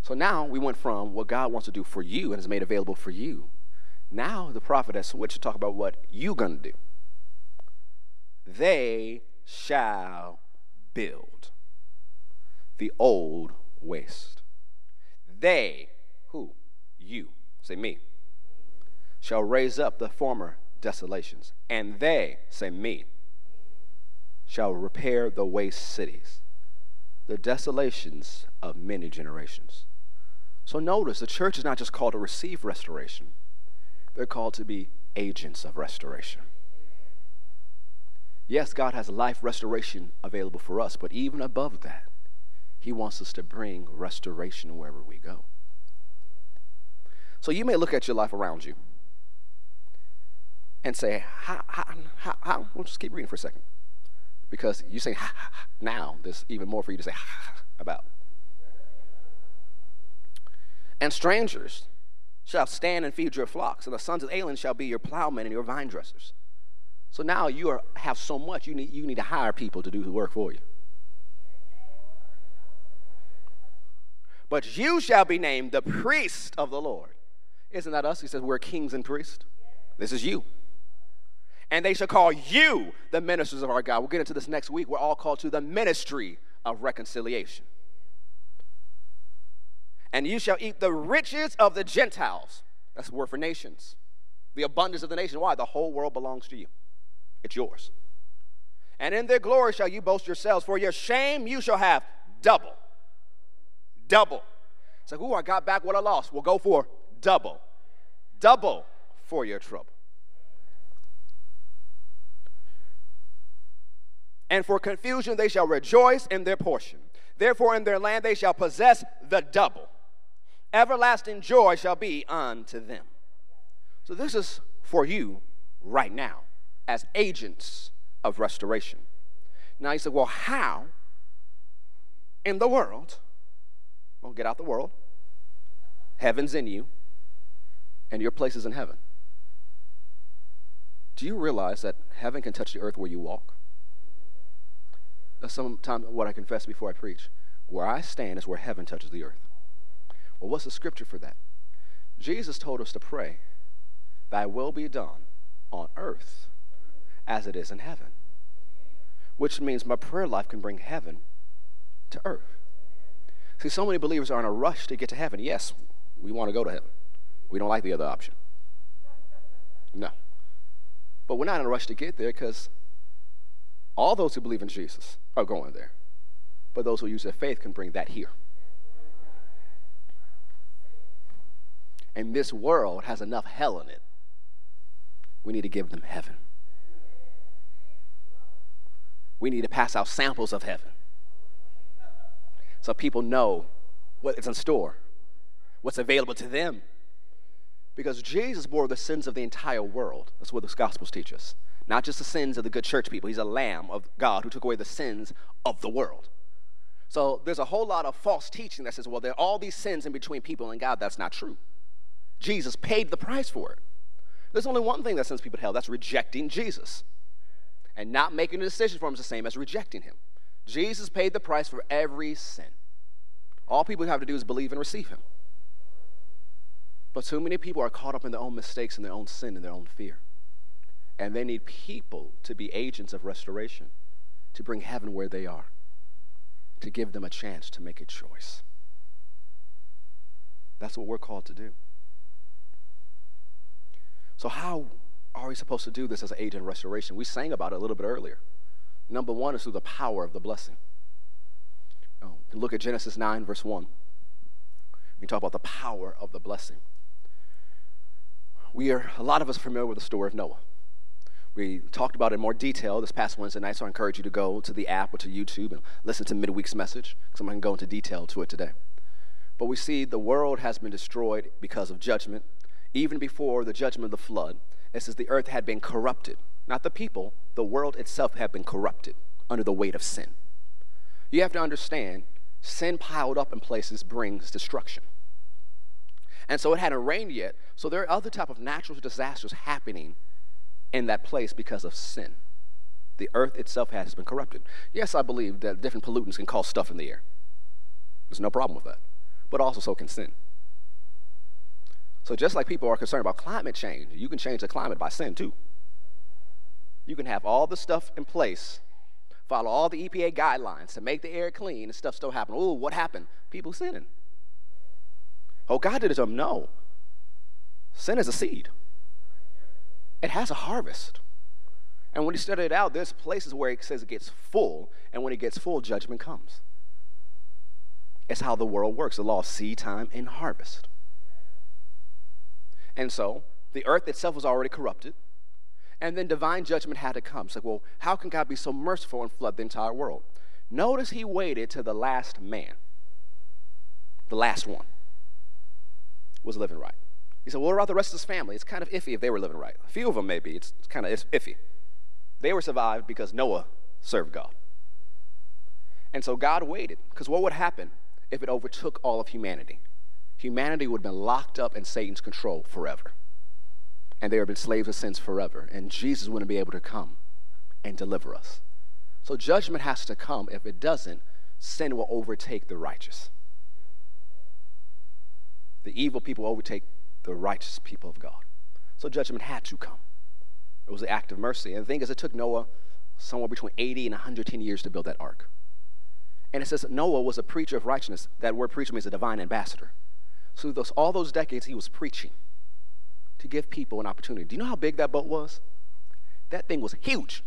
A: So now we went from what God wants to do for you and has made available for you. Now the prophet has switched to talk about what you're going to do. they shall build the old waste. They, who? You, say me, shall raise up the former desolations, and they, say me, shall repair the waste cities, the desolations of many generations. So notice the church is not just called to receive restoration, they're called to be agents of restoration. Yes, God has life restoration available for us, but even above that, He wants us to bring restoration wherever we go. So you may look at your life around you and say, how, how, how, how? We'll just keep reading for a second. Because you say, ha, ha, ha. now there's even more for you to say ha, about. And strangers shall stand and feed your flocks, and the sons of aliens shall be your plowmen and your vine dressers. So now you are, have so much, you need, you need to hire people to do the work for you. But you shall be named the priest of the Lord. Isn't that us? He says we're kings and priests. This is you. And they shall call you the ministers of our God. We'll get into this next week. We're all called to the ministry of reconciliation and you shall eat the riches of the Gentiles. That's the word for nations. The abundance of the nation. Why? The whole world belongs to you, it's yours. And in their glory shall you boast yourselves. For your shame you shall have double. Double. It's like, ooh, I got back what I lost. We'll go for double. Double for your trouble. And for confusion they shall rejoice in their portion. Therefore, in their land they shall possess the double everlasting joy shall be unto them. So, this is for you right now as agents of restoration. Now, you said, well, how in the world? Well, get out the world. Heaven's in you, and your place is in heaven. Do you realize that heaven can touch the earth where you walk? Uh, That's sometimes what I confess before I preach. Where I stand is where heaven touches the earth. Well, what's the scripture for that? Jesus told us to pray, Thy will be done on earth as it is in heaven. Which means my prayer life can bring heaven to earth. See, so many believers are in a rush to get to heaven. Yes, we want to go to heaven. We don't like the other option. No. But we're not in a rush to get there because all those who believe in Jesus are going there. But those who use their faith can bring that here. and this world has enough hell in it. We need to give them heaven. We need to pass out samples of heaven so people know what is in store, what's available to them. Because Jesus bore the sins of the entire world. That's what the Gospels teach us. Not just the sins of the good church people. He's a lamb of God who took away the sins of the world. So there's a whole lot of false teaching that says, well, there are all these sins in between people and God. That's not true. Jesus paid the price for it. There's only one thing that sends people to hell that's rejecting Jesus. And not making a decision for him is the same as rejecting him. Jesus paid the price for every sin. All people have to do is believe and receive him. But too many people are caught up in their own mistakes and their own sin and their own fear. And they need people to be agents of restoration, to bring heaven where they are, to give them a chance to make a choice. That's what we're called to do. So, how are we supposed to do this as an agent of restoration? We sang about it a little bit earlier. Number one is through the power of the blessing. Oh, look at Genesis 9, verse 1. We talk about the power of the blessing. We are, a lot of us are familiar with the story of Noah. We talked about it in more detail this past Wednesday night, so I encourage you to go to the app or to YouTube and listen to midweek's message, because I'm going to go into detail to it today. But we see the world has been destroyed because of judgment even before the judgment of the flood, it says the earth had been corrupted. Not the people, the world itself had been corrupted under the weight of sin. You have to understand, sin piled up in places brings destruction. And so it hadn't rained yet, so there are other type of natural disasters happening in that place because of sin. The earth itself has been corrupted. Yes, I believe that different pollutants can cause stuff in the air. There's no problem with that. But also so can sin. So just like people are concerned about climate change, you can change the climate by sin too. You can have all the stuff in place, follow all the EPA guidelines to make the air clean, and stuff still happen. Oh, what happened? People sinning. Oh, God did it to them. No. Sin is a seed, it has a harvest. And when you study it out, there's places where it says it gets full, and when it gets full, judgment comes. It's how the world works the law of seed time and harvest. And so, the earth itself was already corrupted, and then divine judgment had to come. It's like, well, how can God be so merciful and flood the entire world? Notice he waited to the last man, the last one, was living right. He said, well, what about the rest of his family? It's kind of iffy if they were living right. A few of them, maybe. It's, it's kind of iffy. They were survived because Noah served God. And so God waited, because what would happen if it overtook all of humanity? Humanity would have been locked up in Satan's control forever. And they would have been slaves of sins forever. And Jesus wouldn't be able to come and deliver us. So judgment has to come. If it doesn't, sin will overtake the righteous. The evil people overtake the righteous people of God. So judgment had to come. It was an act of mercy. And the thing is, it took Noah somewhere between 80 and 110 years to build that ark. And it says Noah was a preacher of righteousness. That word preacher means a divine ambassador. So those, all those decades, he was preaching to give people an opportunity. Do you know how big that boat was? That thing was huge,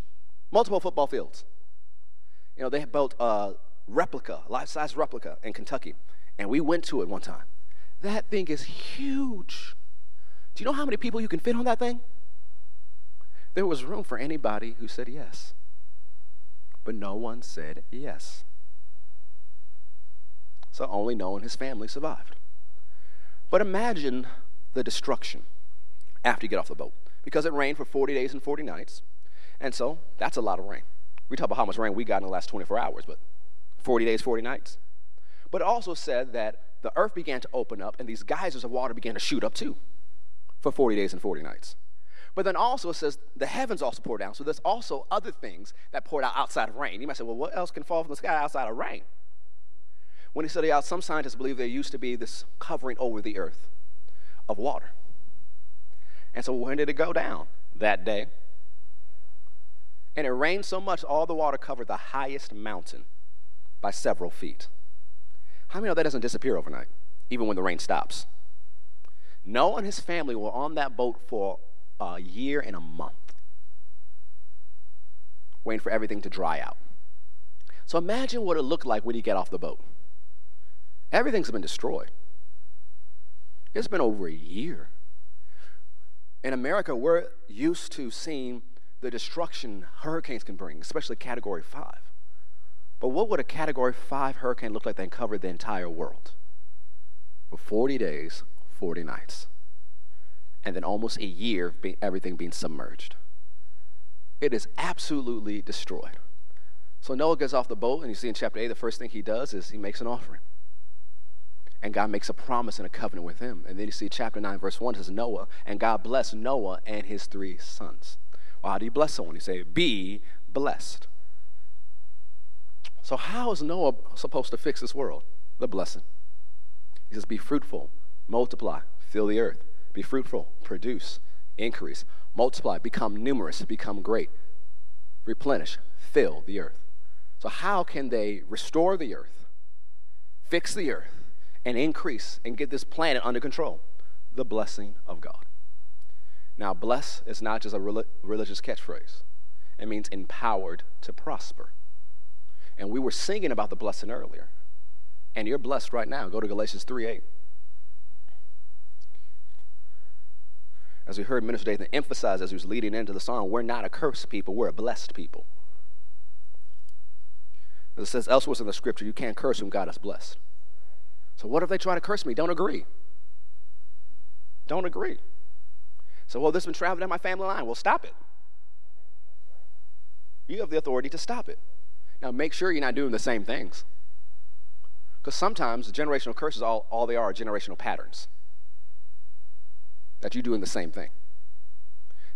A: multiple football fields. You know, they built a replica, life-size replica in Kentucky, and we went to it one time. That thing is huge. Do you know how many people you can fit on that thing? There was room for anybody who said yes. But no one said yes. So only Noah and his family survived. But imagine the destruction after you get off the boat. Because it rained for 40 days and 40 nights. And so that's a lot of rain. We talk about how much rain we got in the last 24 hours, but 40 days, 40 nights. But it also said that the earth began to open up and these geysers of water began to shoot up too for 40 days and 40 nights. But then also it says the heavens also pour down. So there's also other things that poured out outside of rain. You might say, well, what else can fall from the sky outside of rain? When he studied out, some scientists believe there used to be this covering over the earth of water. And so when did it go down? That day. And it rained so much, all the water covered the highest mountain by several feet. How many know that doesn't disappear overnight, even when the rain stops? Noah and his family were on that boat for a year and a month, waiting for everything to dry out. So imagine what it looked like when you get off the boat. Everything's been destroyed. It's been over a year. In America, we're used to seeing the destruction hurricanes can bring, especially category five. But what would a category five hurricane look like that covered the entire world? For 40 days, 40 nights and then almost a year of everything being submerged. It is absolutely destroyed. So Noah gets off the boat, and you see in chapter 8, the first thing he does is he makes an offering. And God makes a promise and a covenant with him. And then you see chapter 9, verse 1 says Noah, and God blessed Noah and his three sons. Well, how do you bless someone? You say, be blessed. So, how is Noah supposed to fix this world? The blessing. He says, Be fruitful, multiply, fill the earth, be fruitful, produce, increase, multiply, become numerous, become great, replenish, fill the earth. So, how can they restore the earth, fix the earth, and increase and get this planet under control? The blessing of God. Now, bless is not just a religious catchphrase, it means empowered to prosper. And we were singing about the blessing earlier. And you're blessed right now. Go to Galatians 3 8. as we heard Minister Dathan emphasize as he was leading into the song, we're not a cursed people, we're a blessed people. As it says elsewhere in the scripture, you can't curse whom God has blessed. So what if they try to curse me? Don't agree. Don't agree. So, well, this has been traveling down my family line. Well, stop it. You have the authority to stop it. Now, make sure you're not doing the same things. Because sometimes the generational curses, all, all they are, are generational patterns that you're doing the same thing.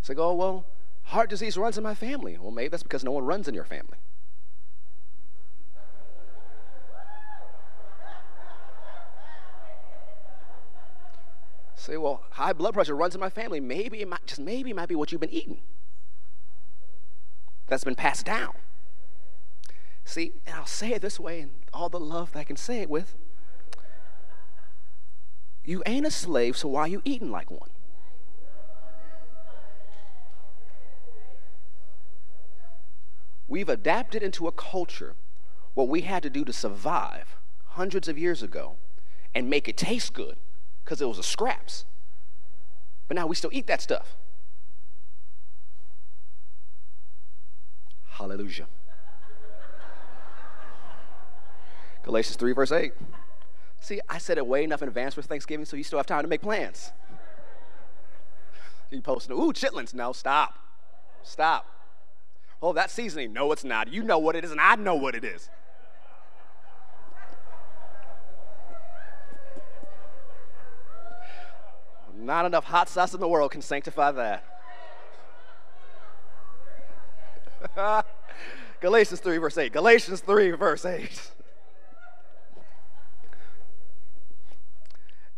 A: It's like, oh, well, heart disease runs in my family. Well, maybe that's because no one runs in your family. Say, well, high blood pressure runs in my family. Maybe it might, just maybe it might be what you've been eating. that's been passed down. See, and I'll say it this way and all the love that I can say it with. You ain't a slave, so why are you eating like one? We've adapted into a culture what we had to do to survive hundreds of years ago and make it taste good because it was a scraps. But now we still eat that stuff. Hallelujah. Galatians 3, verse 8. See, I said it way enough in advance for Thanksgiving, so you still have time to make plans. You posting, ooh, chitlins. No, stop. Stop. Oh, that seasoning. No, it's not. You know what it is, and I know what it is. Not enough hot sauce in the world can sanctify that. Galatians 3, verse 8. Galatians 3, verse 8.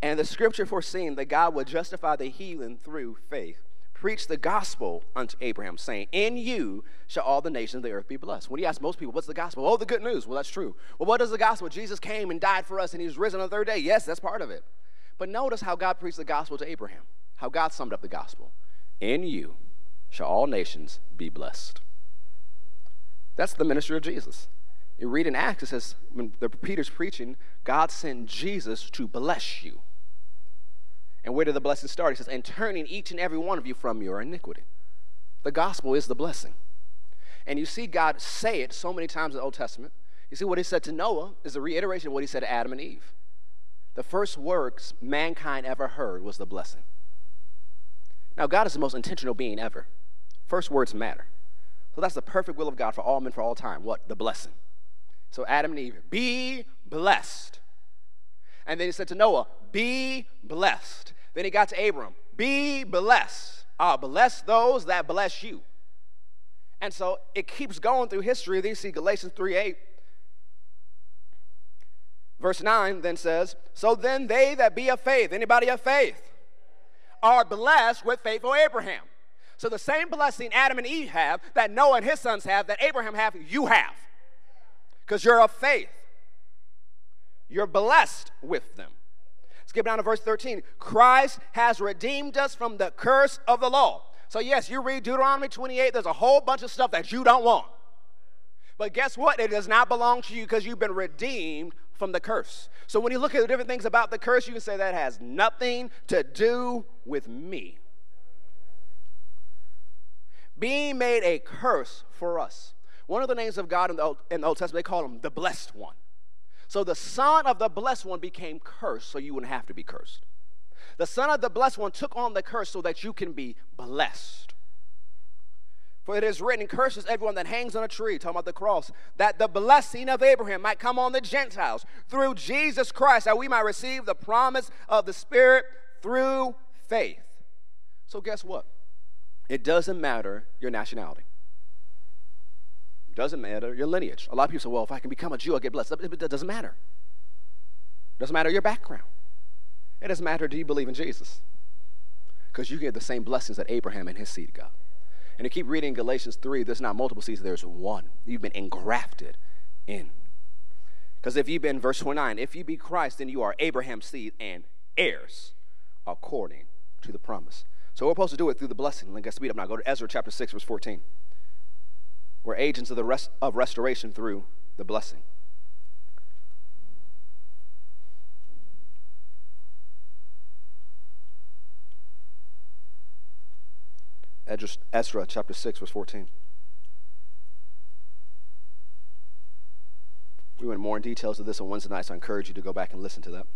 A: And the scripture foreseen that God would justify the heathen through faith, preached the gospel unto Abraham, saying, In you shall all the nations of the earth be blessed. When you ask most people, what's the gospel? Oh, the good news. Well, that's true. Well, what is the gospel? Jesus came and died for us and he was risen on the third day. Yes, that's part of it. But notice how God preached the gospel to Abraham, how God summed up the gospel. In you shall all nations be blessed. That's the ministry of Jesus. You read in Acts, it says, when the Peter's preaching, God sent Jesus to bless you. And where did the blessing start? He says, and turning each and every one of you from your iniquity. The gospel is the blessing. And you see God say it so many times in the Old Testament. You see, what he said to Noah is a reiteration of what he said to Adam and Eve. The first words mankind ever heard was the blessing. Now, God is the most intentional being ever. First words matter. So that's the perfect will of God for all men for all time. What? The blessing. So Adam and Eve, be blessed. And then he said to Noah, Be blessed. Then he got to Abram, Be blessed. I'll bless those that bless you. And so it keeps going through history. Then you see Galatians 3 8. Verse 9 then says, So then they that be of faith, anybody of faith, are blessed with faithful Abraham. So the same blessing Adam and Eve have, that Noah and his sons have, that Abraham have, you have. Because you're of faith. You're blessed with them. Skip down to verse 13. Christ has redeemed us from the curse of the law. So, yes, you read Deuteronomy 28, there's a whole bunch of stuff that you don't want. But guess what? It does not belong to you because you've been redeemed from the curse. So, when you look at the different things about the curse, you can say that has nothing to do with me. Being made a curse for us. One of the names of God in the Old, in the Old Testament, they call him the blessed one. So the son of the blessed one became cursed so you wouldn't have to be cursed. The son of the blessed one took on the curse so that you can be blessed. For it is written, curses everyone that hangs on a tree, talking about the cross, that the blessing of Abraham might come on the Gentiles through Jesus Christ, that we might receive the promise of the Spirit through faith. So, guess what? It doesn't matter your nationality. Doesn't matter your lineage. A lot of people say, well, if I can become a Jew, I'll get blessed. It doesn't matter. It doesn't matter your background. It doesn't matter do you believe in Jesus. Because you get the same blessings that Abraham and his seed got. And to keep reading Galatians 3, there's not multiple seeds, there's one. You've been engrafted in. Because if you've been, verse 29, if you be Christ, then you are Abraham's seed and heirs according to the promise. So we're supposed to do it through the blessing. Let's speed up now. Go to Ezra chapter 6, verse 14. We're agents of, the rest, of restoration through the blessing. Ezra chapter 6, verse 14. We went more in details of this on Wednesday night, so I encourage you to go back and listen to that.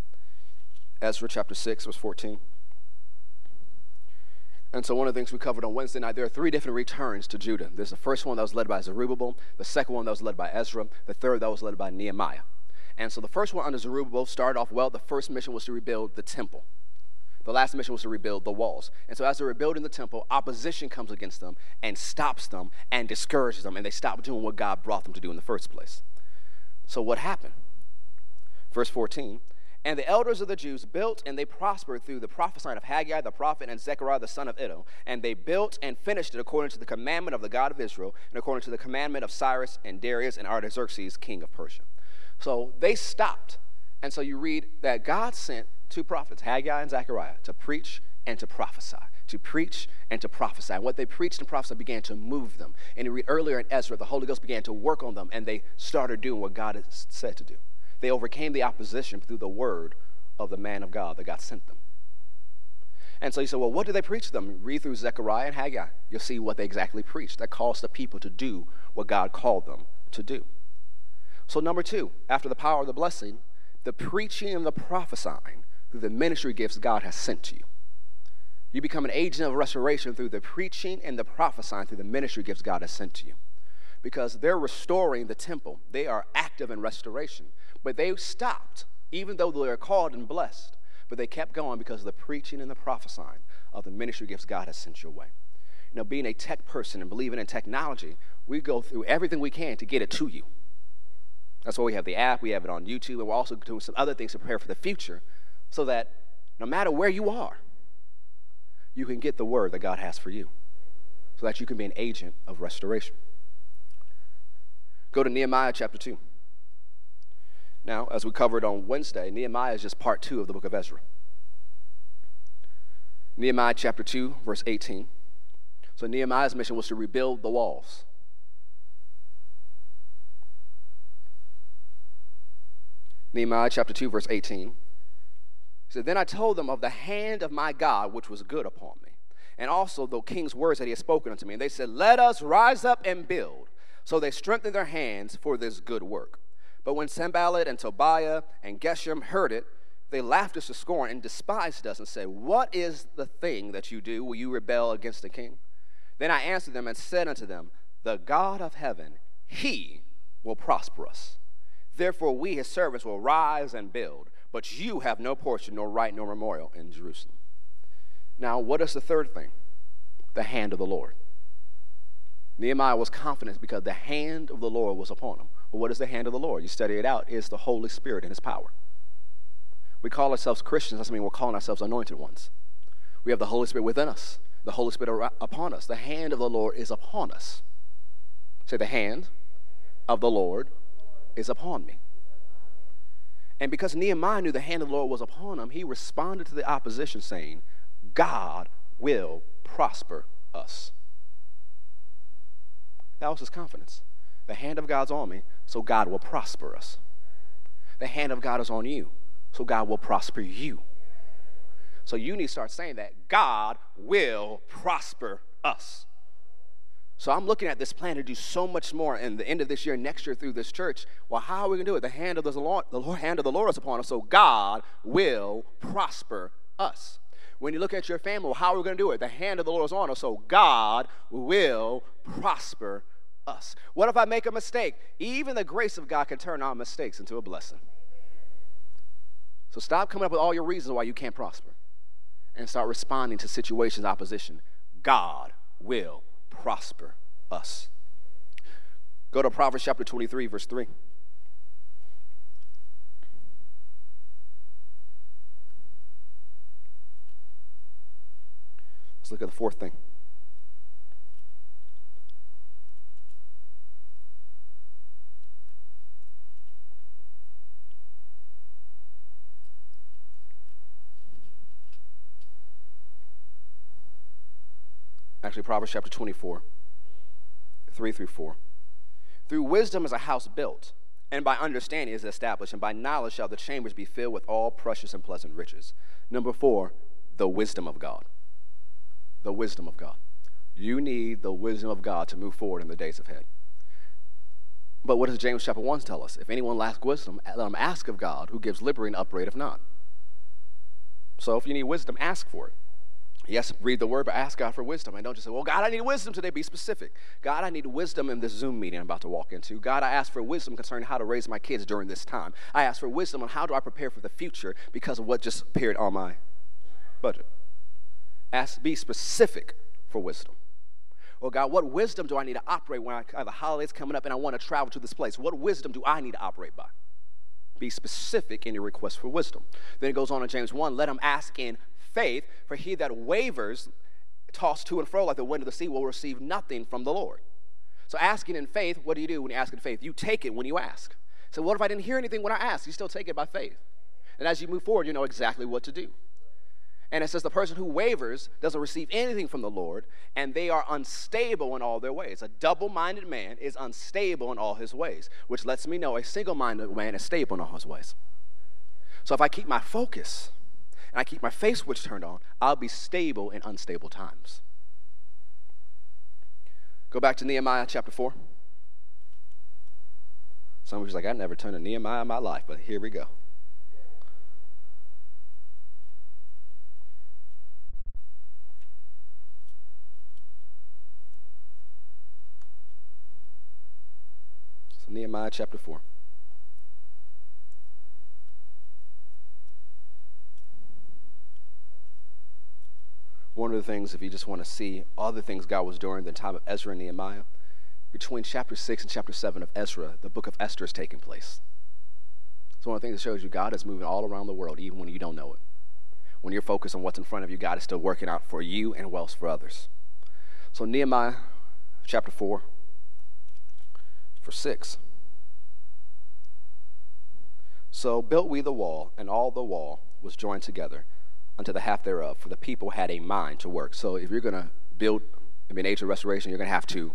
A: Ezra chapter 6, verse 14. And so, one of the things we covered on Wednesday night, there are three different returns to Judah. There's the first one that was led by Zerubbabel, the second one that was led by Ezra, the third that was led by Nehemiah. And so, the first one under Zerubbabel started off well. The first mission was to rebuild the temple. The last mission was to rebuild the walls. And so, as they're rebuilding the temple, opposition comes against them and stops them and discourages them, and they stop doing what God brought them to do in the first place. So, what happened? Verse 14 And the elders of the Jews built and they prospered through the prophesying of Haggai the prophet and Zechariah the son of Iddo. And they built and finished it according to the commandment of the God of Israel and according to the commandment of Cyrus and Darius and Artaxerxes, king of Persia. So they stopped. And so you read that God sent two prophets, Haggai and Zechariah, to preach and to prophesy. To preach and to prophesy. And what they preached and prophesied began to move them. And you read earlier in Ezra, the Holy Ghost began to work on them and they started doing what God had said to do. They overcame the opposition through the word of the man of God that God sent them. And so you say, well, what did they preach to them? Read through Zechariah and Haggai. You'll see what they exactly preached. That caused the people to do what God called them to do. So, number two, after the power of the blessing, the preaching and the prophesying through the ministry gifts God has sent to you. You become an agent of restoration through the preaching and the prophesying through the ministry gifts God has sent to you. Because they're restoring the temple, they are active in restoration. But they stopped, even though they were called and blessed. But they kept going because of the preaching and the prophesying of the ministry gifts God has sent your way. You know, being a tech person and believing in technology, we go through everything we can to get it to you. That's why we have the app, we have it on YouTube, and we're also doing some other things to prepare for the future so that no matter where you are, you can get the word that God has for you so that you can be an agent of restoration. Go to Nehemiah chapter 2. Now, as we covered on Wednesday, Nehemiah is just part two of the book of Ezra. Nehemiah chapter 2, verse 18. So, Nehemiah's mission was to rebuild the walls. Nehemiah chapter 2, verse 18. He said, Then I told them of the hand of my God, which was good upon me, and also the king's words that he had spoken unto me. And they said, Let us rise up and build. So they strengthened their hands for this good work. But when Sanballat and Tobiah and Geshem heard it, they laughed us to scorn and despised us and said, What is the thing that you do? Will you rebel against the king? Then I answered them and said unto them, The God of heaven, he will prosper us. Therefore, we, his servants, will rise and build, but you have no portion, nor right, nor memorial in Jerusalem. Now, what is the third thing? The hand of the Lord. Nehemiah was confident because the hand of the Lord was upon him. Well, what is the hand of the Lord? You study it out. It's the Holy Spirit and His power. We call ourselves Christians, doesn't mean we're calling ourselves anointed ones. We have the Holy Spirit within us, the Holy Spirit upon us. The hand of the Lord is upon us. Say, the hand of the Lord is upon me. And because Nehemiah knew the hand of the Lord was upon him, he responded to the opposition saying, God will prosper us. That was his confidence. The hand of God's on me, so God will prosper us. The hand of God is on you, so God will prosper you. So you need to start saying that God will prosper us. So I'm looking at this plan to do so much more in the end of this year, next year through this church. Well, how are we going to do it? The hand of the Lord, the hand of the Lord is upon us, so God will prosper us. When you look at your family, how are we going to do it? The hand of the Lord is on us, so God will prosper us. What if I make a mistake? Even the grace of God can turn our mistakes into a blessing. So stop coming up with all your reasons why you can't prosper and start responding to situations, opposition. God will prosper us. Go to Proverbs chapter 23, verse 3. Let's look at the fourth thing. Actually, Proverbs chapter 24, 3 through 4. Through wisdom is a house built, and by understanding is established, and by knowledge shall the chambers be filled with all precious and pleasant riches. Number four, the wisdom of God. The wisdom of God. You need the wisdom of God to move forward in the days ahead. But what does James chapter 1 tell us? If anyone lacks wisdom, let him ask of God, who gives liberty and upbraid if not. So if you need wisdom, ask for it. Yes, read the word, but ask God for wisdom. And don't just say, well, God, I need wisdom today. Be specific. God, I need wisdom in this Zoom meeting I'm about to walk into. God, I ask for wisdom concerning how to raise my kids during this time. I ask for wisdom on how do I prepare for the future because of what just appeared on my budget. Ask, be specific for wisdom. Well, God, what wisdom do I need to operate when I have the holidays coming up and I want to travel to this place? What wisdom do I need to operate by? Be specific in your request for wisdom. Then it goes on in James 1 let him ask in faith, for he that wavers, tossed to and fro like the wind of the sea, will receive nothing from the Lord. So, asking in faith, what do you do when you ask in faith? You take it when you ask. So, what if I didn't hear anything when I asked? You still take it by faith. And as you move forward, you know exactly what to do. And it says the person who wavers doesn't receive anything from the Lord, and they are unstable in all their ways. A double minded man is unstable in all his ways, which lets me know a single minded man is stable in all his ways. So if I keep my focus and I keep my face switch turned on, I'll be stable in unstable times. Go back to Nehemiah chapter 4. Some of you's like, I never turned to Nehemiah in my life, but here we go. Nehemiah chapter 4. One of the things, if you just want to see all the things God was doing in the time of Ezra and Nehemiah, between chapter 6 and chapter 7 of Ezra, the book of Esther is taking place. It's one of the things that shows you God is moving all around the world, even when you don't know it. When you're focused on what's in front of you, God is still working out for you and well for others. So, Nehemiah chapter 4, for 6. So built we the wall, and all the wall was joined together unto the half thereof, for the people had a mind to work. So if you're going to build, I mean, age of restoration, you're going to have to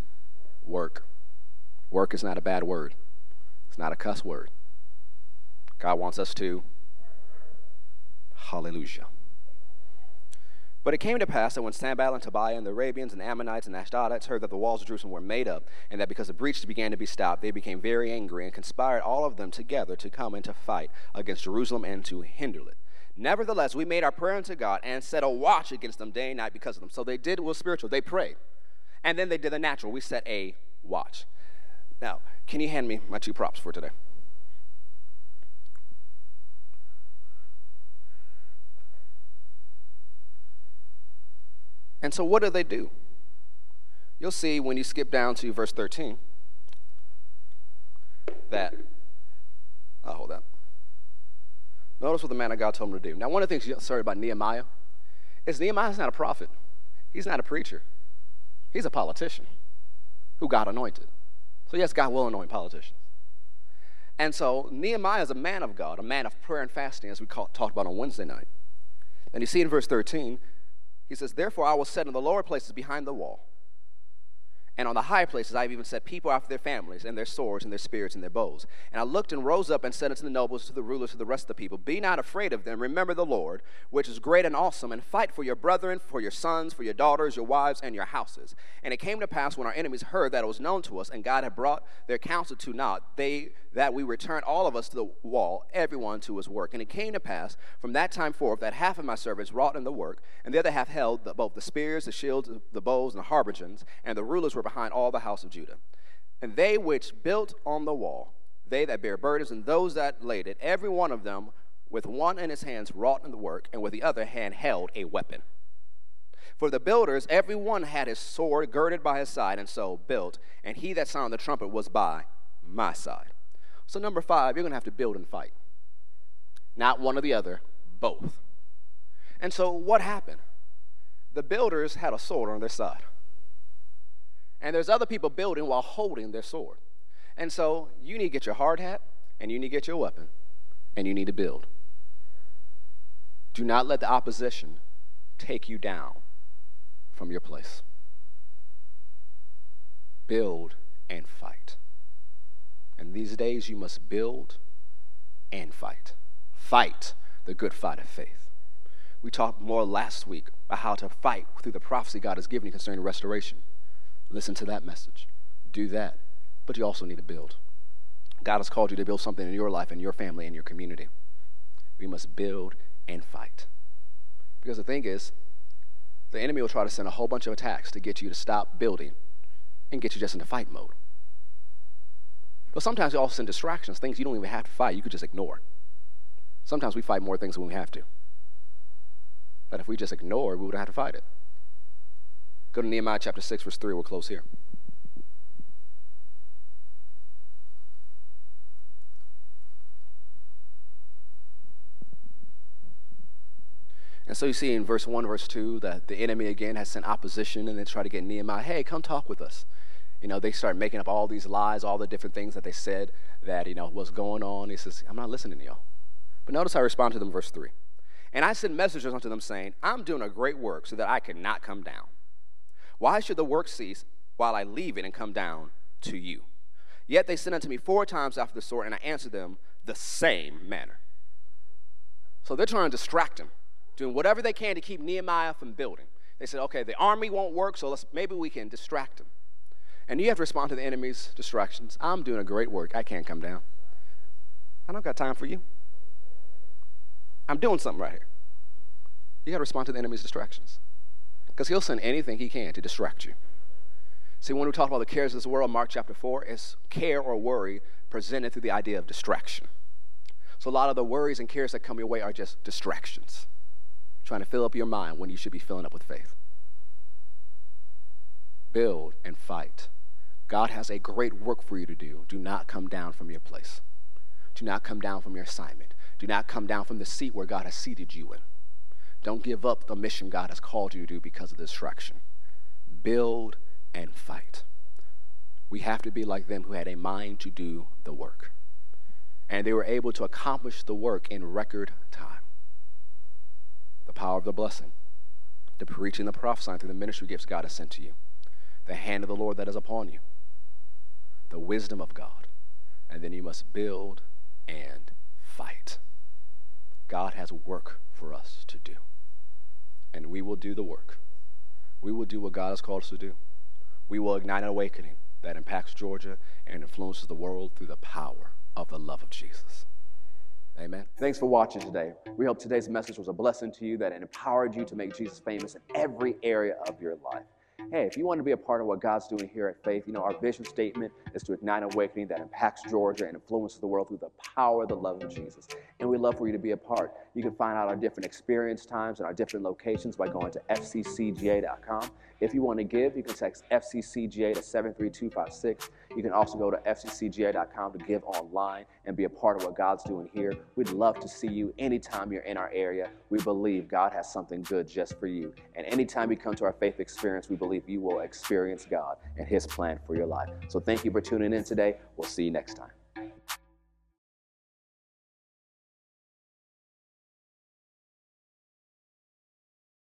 A: work. Work is not a bad word, it's not a cuss word. God wants us to. Hallelujah. But it came to pass that when Sanballat and Tobiah and the Arabians and Ammonites and Ashdodites heard that the walls of Jerusalem were made up, and that because the breaches began to be stopped, they became very angry and conspired all of them together to come and to fight against Jerusalem and to hinder it. Nevertheless, we made our prayer unto God and set a watch against them day and night because of them. So they did what was spiritual. They prayed. And then they did the natural. We set a watch. Now, can you hand me my two props for today? And so, what do they do? You'll see when you skip down to verse 13 that, I'll hold that. Notice what the man of God told him to do. Now, one of the things, sorry, about Nehemiah is Nehemiah's not a prophet, he's not a preacher, he's a politician who God anointed. So, yes, God will anoint politicians. And so, Nehemiah is a man of God, a man of prayer and fasting, as we call, talked about on Wednesday night. And you see in verse 13, he says, Therefore I will set in the lower places behind the wall and on the high places I have even set people after their families, and their swords, and their spears, and their bows. And I looked and rose up and said unto the nobles, to the rulers, to the rest of the people, Be not afraid of them. Remember the Lord, which is great and awesome, and fight for your brethren, for your sons, for your daughters, your wives, and your houses. And it came to pass when our enemies heard that it was known to us, and God had brought their counsel to naught, they that we returned all of us to the wall, everyone to his work. And it came to pass from that time forth that half of my servants wrought in the work, and the other half held the, both the spears, the shields, the bows, and the habergeons, and the rulers were behind all the house of Judah. And they which built on the wall, they that bear burdens, and those that laid it, every one of them with one in his hands wrought in the work, and with the other hand held a weapon. For the builders, every one had his sword girded by his side, and so built, and he that sounded the trumpet was by my side. So, number five, you're going to have to build and fight. Not one or the other, both. And so, what happened? The builders had a sword on their side. And there's other people building while holding their sword. And so you need to get your hard hat and you need to get your weapon and you need to build. Do not let the opposition take you down from your place. Build and fight. And these days you must build and fight. Fight the good fight of faith. We talked more last week about how to fight through the prophecy God has given you concerning restoration. Listen to that message. Do that. But you also need to build. God has called you to build something in your life, in your family, in your community. We must build and fight. Because the thing is, the enemy will try to send a whole bunch of attacks to get you to stop building and get you just into fight mode. But sometimes he also send distractions, things you don't even have to fight, you could just ignore. Sometimes we fight more things than we have to. That if we just ignore, we would have to fight it. Go to Nehemiah chapter 6, verse 3. We'll close here. And so you see in verse 1, verse 2, that the enemy again has sent opposition and they try to get Nehemiah, hey, come talk with us. You know, they start making up all these lies, all the different things that they said that, you know, was going on. He says, I'm not listening to y'all. But notice how I respond to them, verse 3. And I send messengers unto them, saying, I'm doing a great work so that I cannot come down. Why should the work cease while I leave it and come down to you? Yet they sent unto me four times after the sort, and I answered them the same manner. So they're trying to distract him, doing whatever they can to keep Nehemiah from building. They said, okay, the army won't work, so let's, maybe we can distract him. And you have to respond to the enemy's distractions. I'm doing a great work. I can't come down. I don't got time for you. I'm doing something right here. You got to respond to the enemy's distractions because he'll send anything he can to distract you. See, when we talk about the cares of this world, Mark chapter 4, it's care or worry presented through the idea of distraction. So a lot of the worries and cares that come your way are just distractions, trying to fill up your mind when you should be filling up with faith. Build and fight. God has a great work for you to do. Do not come down from your place. Do not come down from your assignment. Do not come down from the seat where God has seated you in. Don't give up the mission God has called you to do because of distraction. Build and fight. We have to be like them who had a mind to do the work and they were able to accomplish the work in record time. The power of the blessing, the preaching, the prophesying through the ministry gifts God has sent to you, the hand of the Lord that is upon you, the wisdom of God, and then you must build and fight. God has work for us to do, and we will do the work. We will do what God has called us to do. We will ignite an awakening that impacts Georgia and influences the world through the power of the love of Jesus. Amen.
B: Thanks for watching today. We hope today's message was a blessing to you that it empowered you to make Jesus famous in every area of your life. Hey, if you want to be a part of what God's doing here at Faith, you know, our vision statement is to ignite awakening that impacts Georgia and influences the world through the power the love of Jesus. And we'd love for you to be a part. You can find out our different experience times and our different locations by going to fccga.com. If you want to give, you can text FCCGA to 73256. You can also go to FCCGA.com to give online and be a part of what God's doing here. We'd love to see you anytime you're in our area. We believe God has something good just for you. And anytime you come to our faith experience, we believe you will experience God and His plan for your life. So thank you for tuning in today. We'll see you next time.